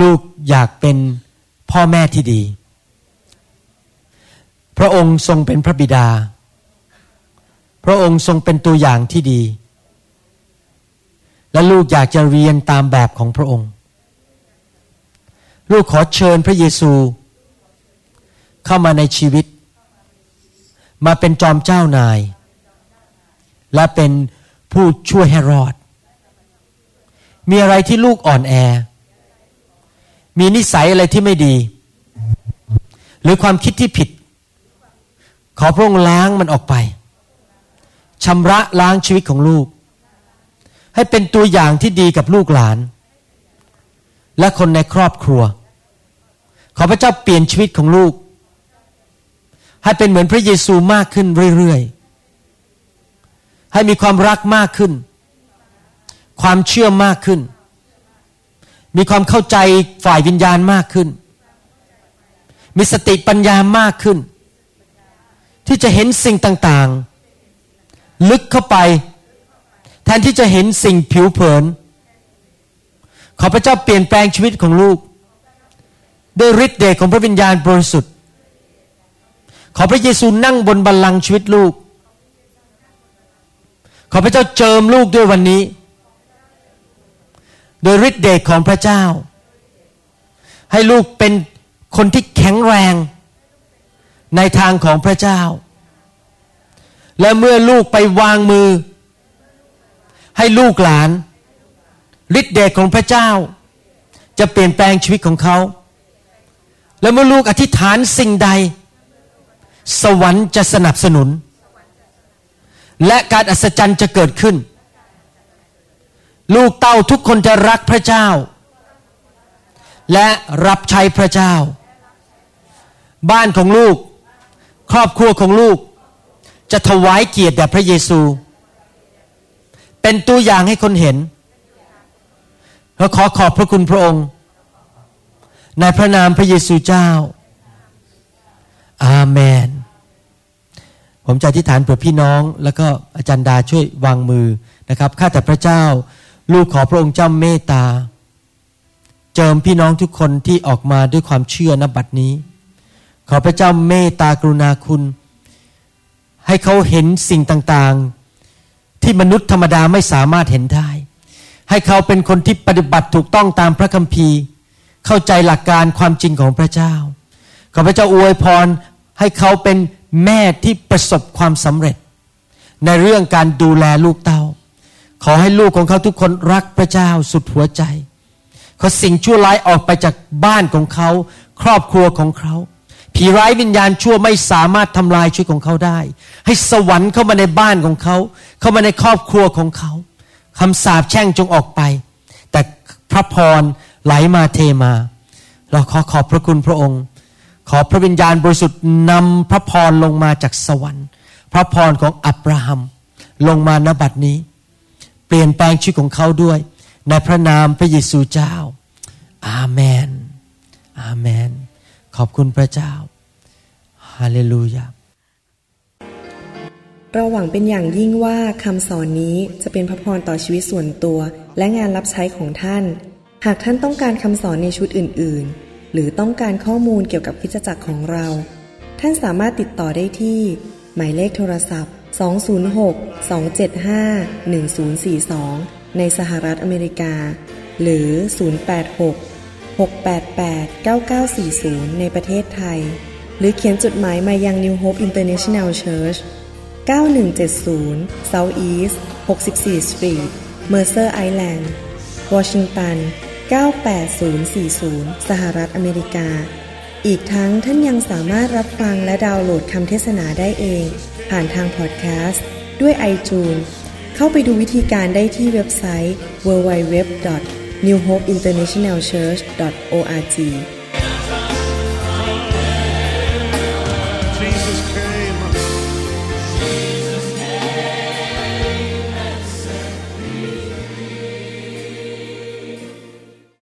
ลูกอยากเป็นพ่อแม่ที่ดี พระองค์ทรงเป็นพระบิดา พระองค์ทรงเป็นตัวอย่างที่ดี และลูกอยากจะเรียนตามแบบของพระองค์ ลูกขอเชิญพระเยซู เข้ามาในชีวิต มาเป็นจอมเจ้านาย และเป็น ผู้ช่วยให้รอด มีอะไรที่ลูกอ่อนแอ มีนิสัยอะไรที่ไม่ดี หรือความคิดที่ผิด ขอพระองค์ล้างมันออกไปชำระล้างชีวิตของลูก ให้เป็นตัวอย่างที่ดีกับลูกหลาน และคนในครอบครัว ขอพระเจ้าเปลี่ยนชีวิตของลูก ให้เป็นเหมือนพระเยซูมากขึ้นเรื่อยๆ ให้มีความรักมากขึ้น ความเชื่อมากขึ้น มีความเข้าใจฝ่ายวิญญาณมากขึ้น มีสติปัญญามากขึ้น ที่จะเห็นสิ่งต่างๆ ลึกเข้าไป แทนที่จะเห็นสิ่งผิวเผิน ขอพระเจ้าเปลี่ยนแปลงชีวิตของลูก ด้วยฤทธิ์เดชของพระวิญญาณบริสุทธิ์ ขอพระเยซูนั่งบนบัลลังก์ชีวิตลูก ขอพระเจ้าเจิมลูกด้วยวันนี้ โดยฤทธิ์เดชของพระเจ้า ให้ลูกเป็นคนที่แข็งแรงในทางของพระเจ้า และเมื่อลูกไปวางมือ ให้ลูกหลานฤทธิ์เดชของพระเจ้า จะเปลี่ยนแปลงชีวิตของเขา และเมื่อลูกอธิษฐานสิ่งใด สวรรค์จะสนับสนุน และการอัศจรรย์จะเกิดขึ้น ลูกเต้าทุกคนจะรักพระเจ้า และรับใช้พระเจ้า บ้านของลูก ครอบครัวของลูก จะถวายเกียรติแด่พระเยซู เป็นตัวอย่างให้คนเห็นเราขอขอบพระคุณพระองค์ ในพระนามพระเยซูเจ้า อาเมน ผมจะอธิษฐานเผื่อพี่น้อง แล้วก็อาจารย์ดาช่วยวางมือนะครับข้าแต่พระเจ้า ลูกขอพระองค์เจ้าเมตตา เจิมพี่น้องทุกคนที่ออกมาด้วยความเชื่อนบัดนี้ ขอพระเจ้าเมตตากรุณาคุณ ให้เขาเห็นสิ่งต่างๆ ที่มนุษย์ธรรมดาไม่สามารถเห็นได้ ให้เขาเป็นคนที่ปฏิบัติถูกต้องตามพระคัมภีร์ เข้าใจหลักการความจริงของพระเจ้า ขอพระเจ้าอวยพรให้เขาเป็น แม่ที่ประสบความสำเร็จ ในเรื่องการดูแลลูกเต้า ขอให้ลูกของเขาทุกคนรักพระเจ้าสุดหัวใจ ขอสิ่งชั่วร้ายออกไปจากบ้านของเขา ครอบครัวของเขาผีร้ายวิญญาณชั่วไม่สามารถทำลายชีวิตของเขาได้ ให้สวรรค์เข้ามาในบ้านของเขา เข้ามาในครอบครัวของเขาคำสาปแช่งจงออกไป แต่พระพรไหลมาเทมา เราขอขอบพระคุณพระองค์ ขอพระวิญญาณบริสุทธิ์นำพระพรลงมาจากสวรรค์ พระพรของอับราฮัมลงมาณบัดนี้ เปลี่ยนแปลงชีวิตของเขาด้วย ในพระนามพระเยซูเจ้า อาเมน อาเมน ขอบคุณพระเจ้า ฮาเลลูยาเราหวังเป็นอย่างยิ่งว่าคำสอนนี้จะเป็นพระพรต่อชีวิตส่วนตัว และงานรับใช้ของท่าน หากท่านต้องการคำสอนในชุดอื่น ๆ หรือต้องการข้อมูลเกี่ยวกับคริสตจักรของเรา ท่านสามารถติดต่อได้ที่ หมายเลขโทรศัพท์ 206 275 1042 ในสหรัฐอเมริกา หรือ 086 688 9940 ในประเทศไทย หรือเขียนจดหมายมายัง New Hope International Church 9170 South East 64 Street Mercer Island วอชิงตัน 98040 สหรัฐอเมริกา อีกทั้งท่านยังสามารถรับฟังและดาวน์โหลดคำเทศนาได้เอง ผ่านทางพอดแคสต์ด้วยไอจูนเข้าไปดูวิธีการได้ที่เว็บไซต์ www.newhopeinternationalchurch.org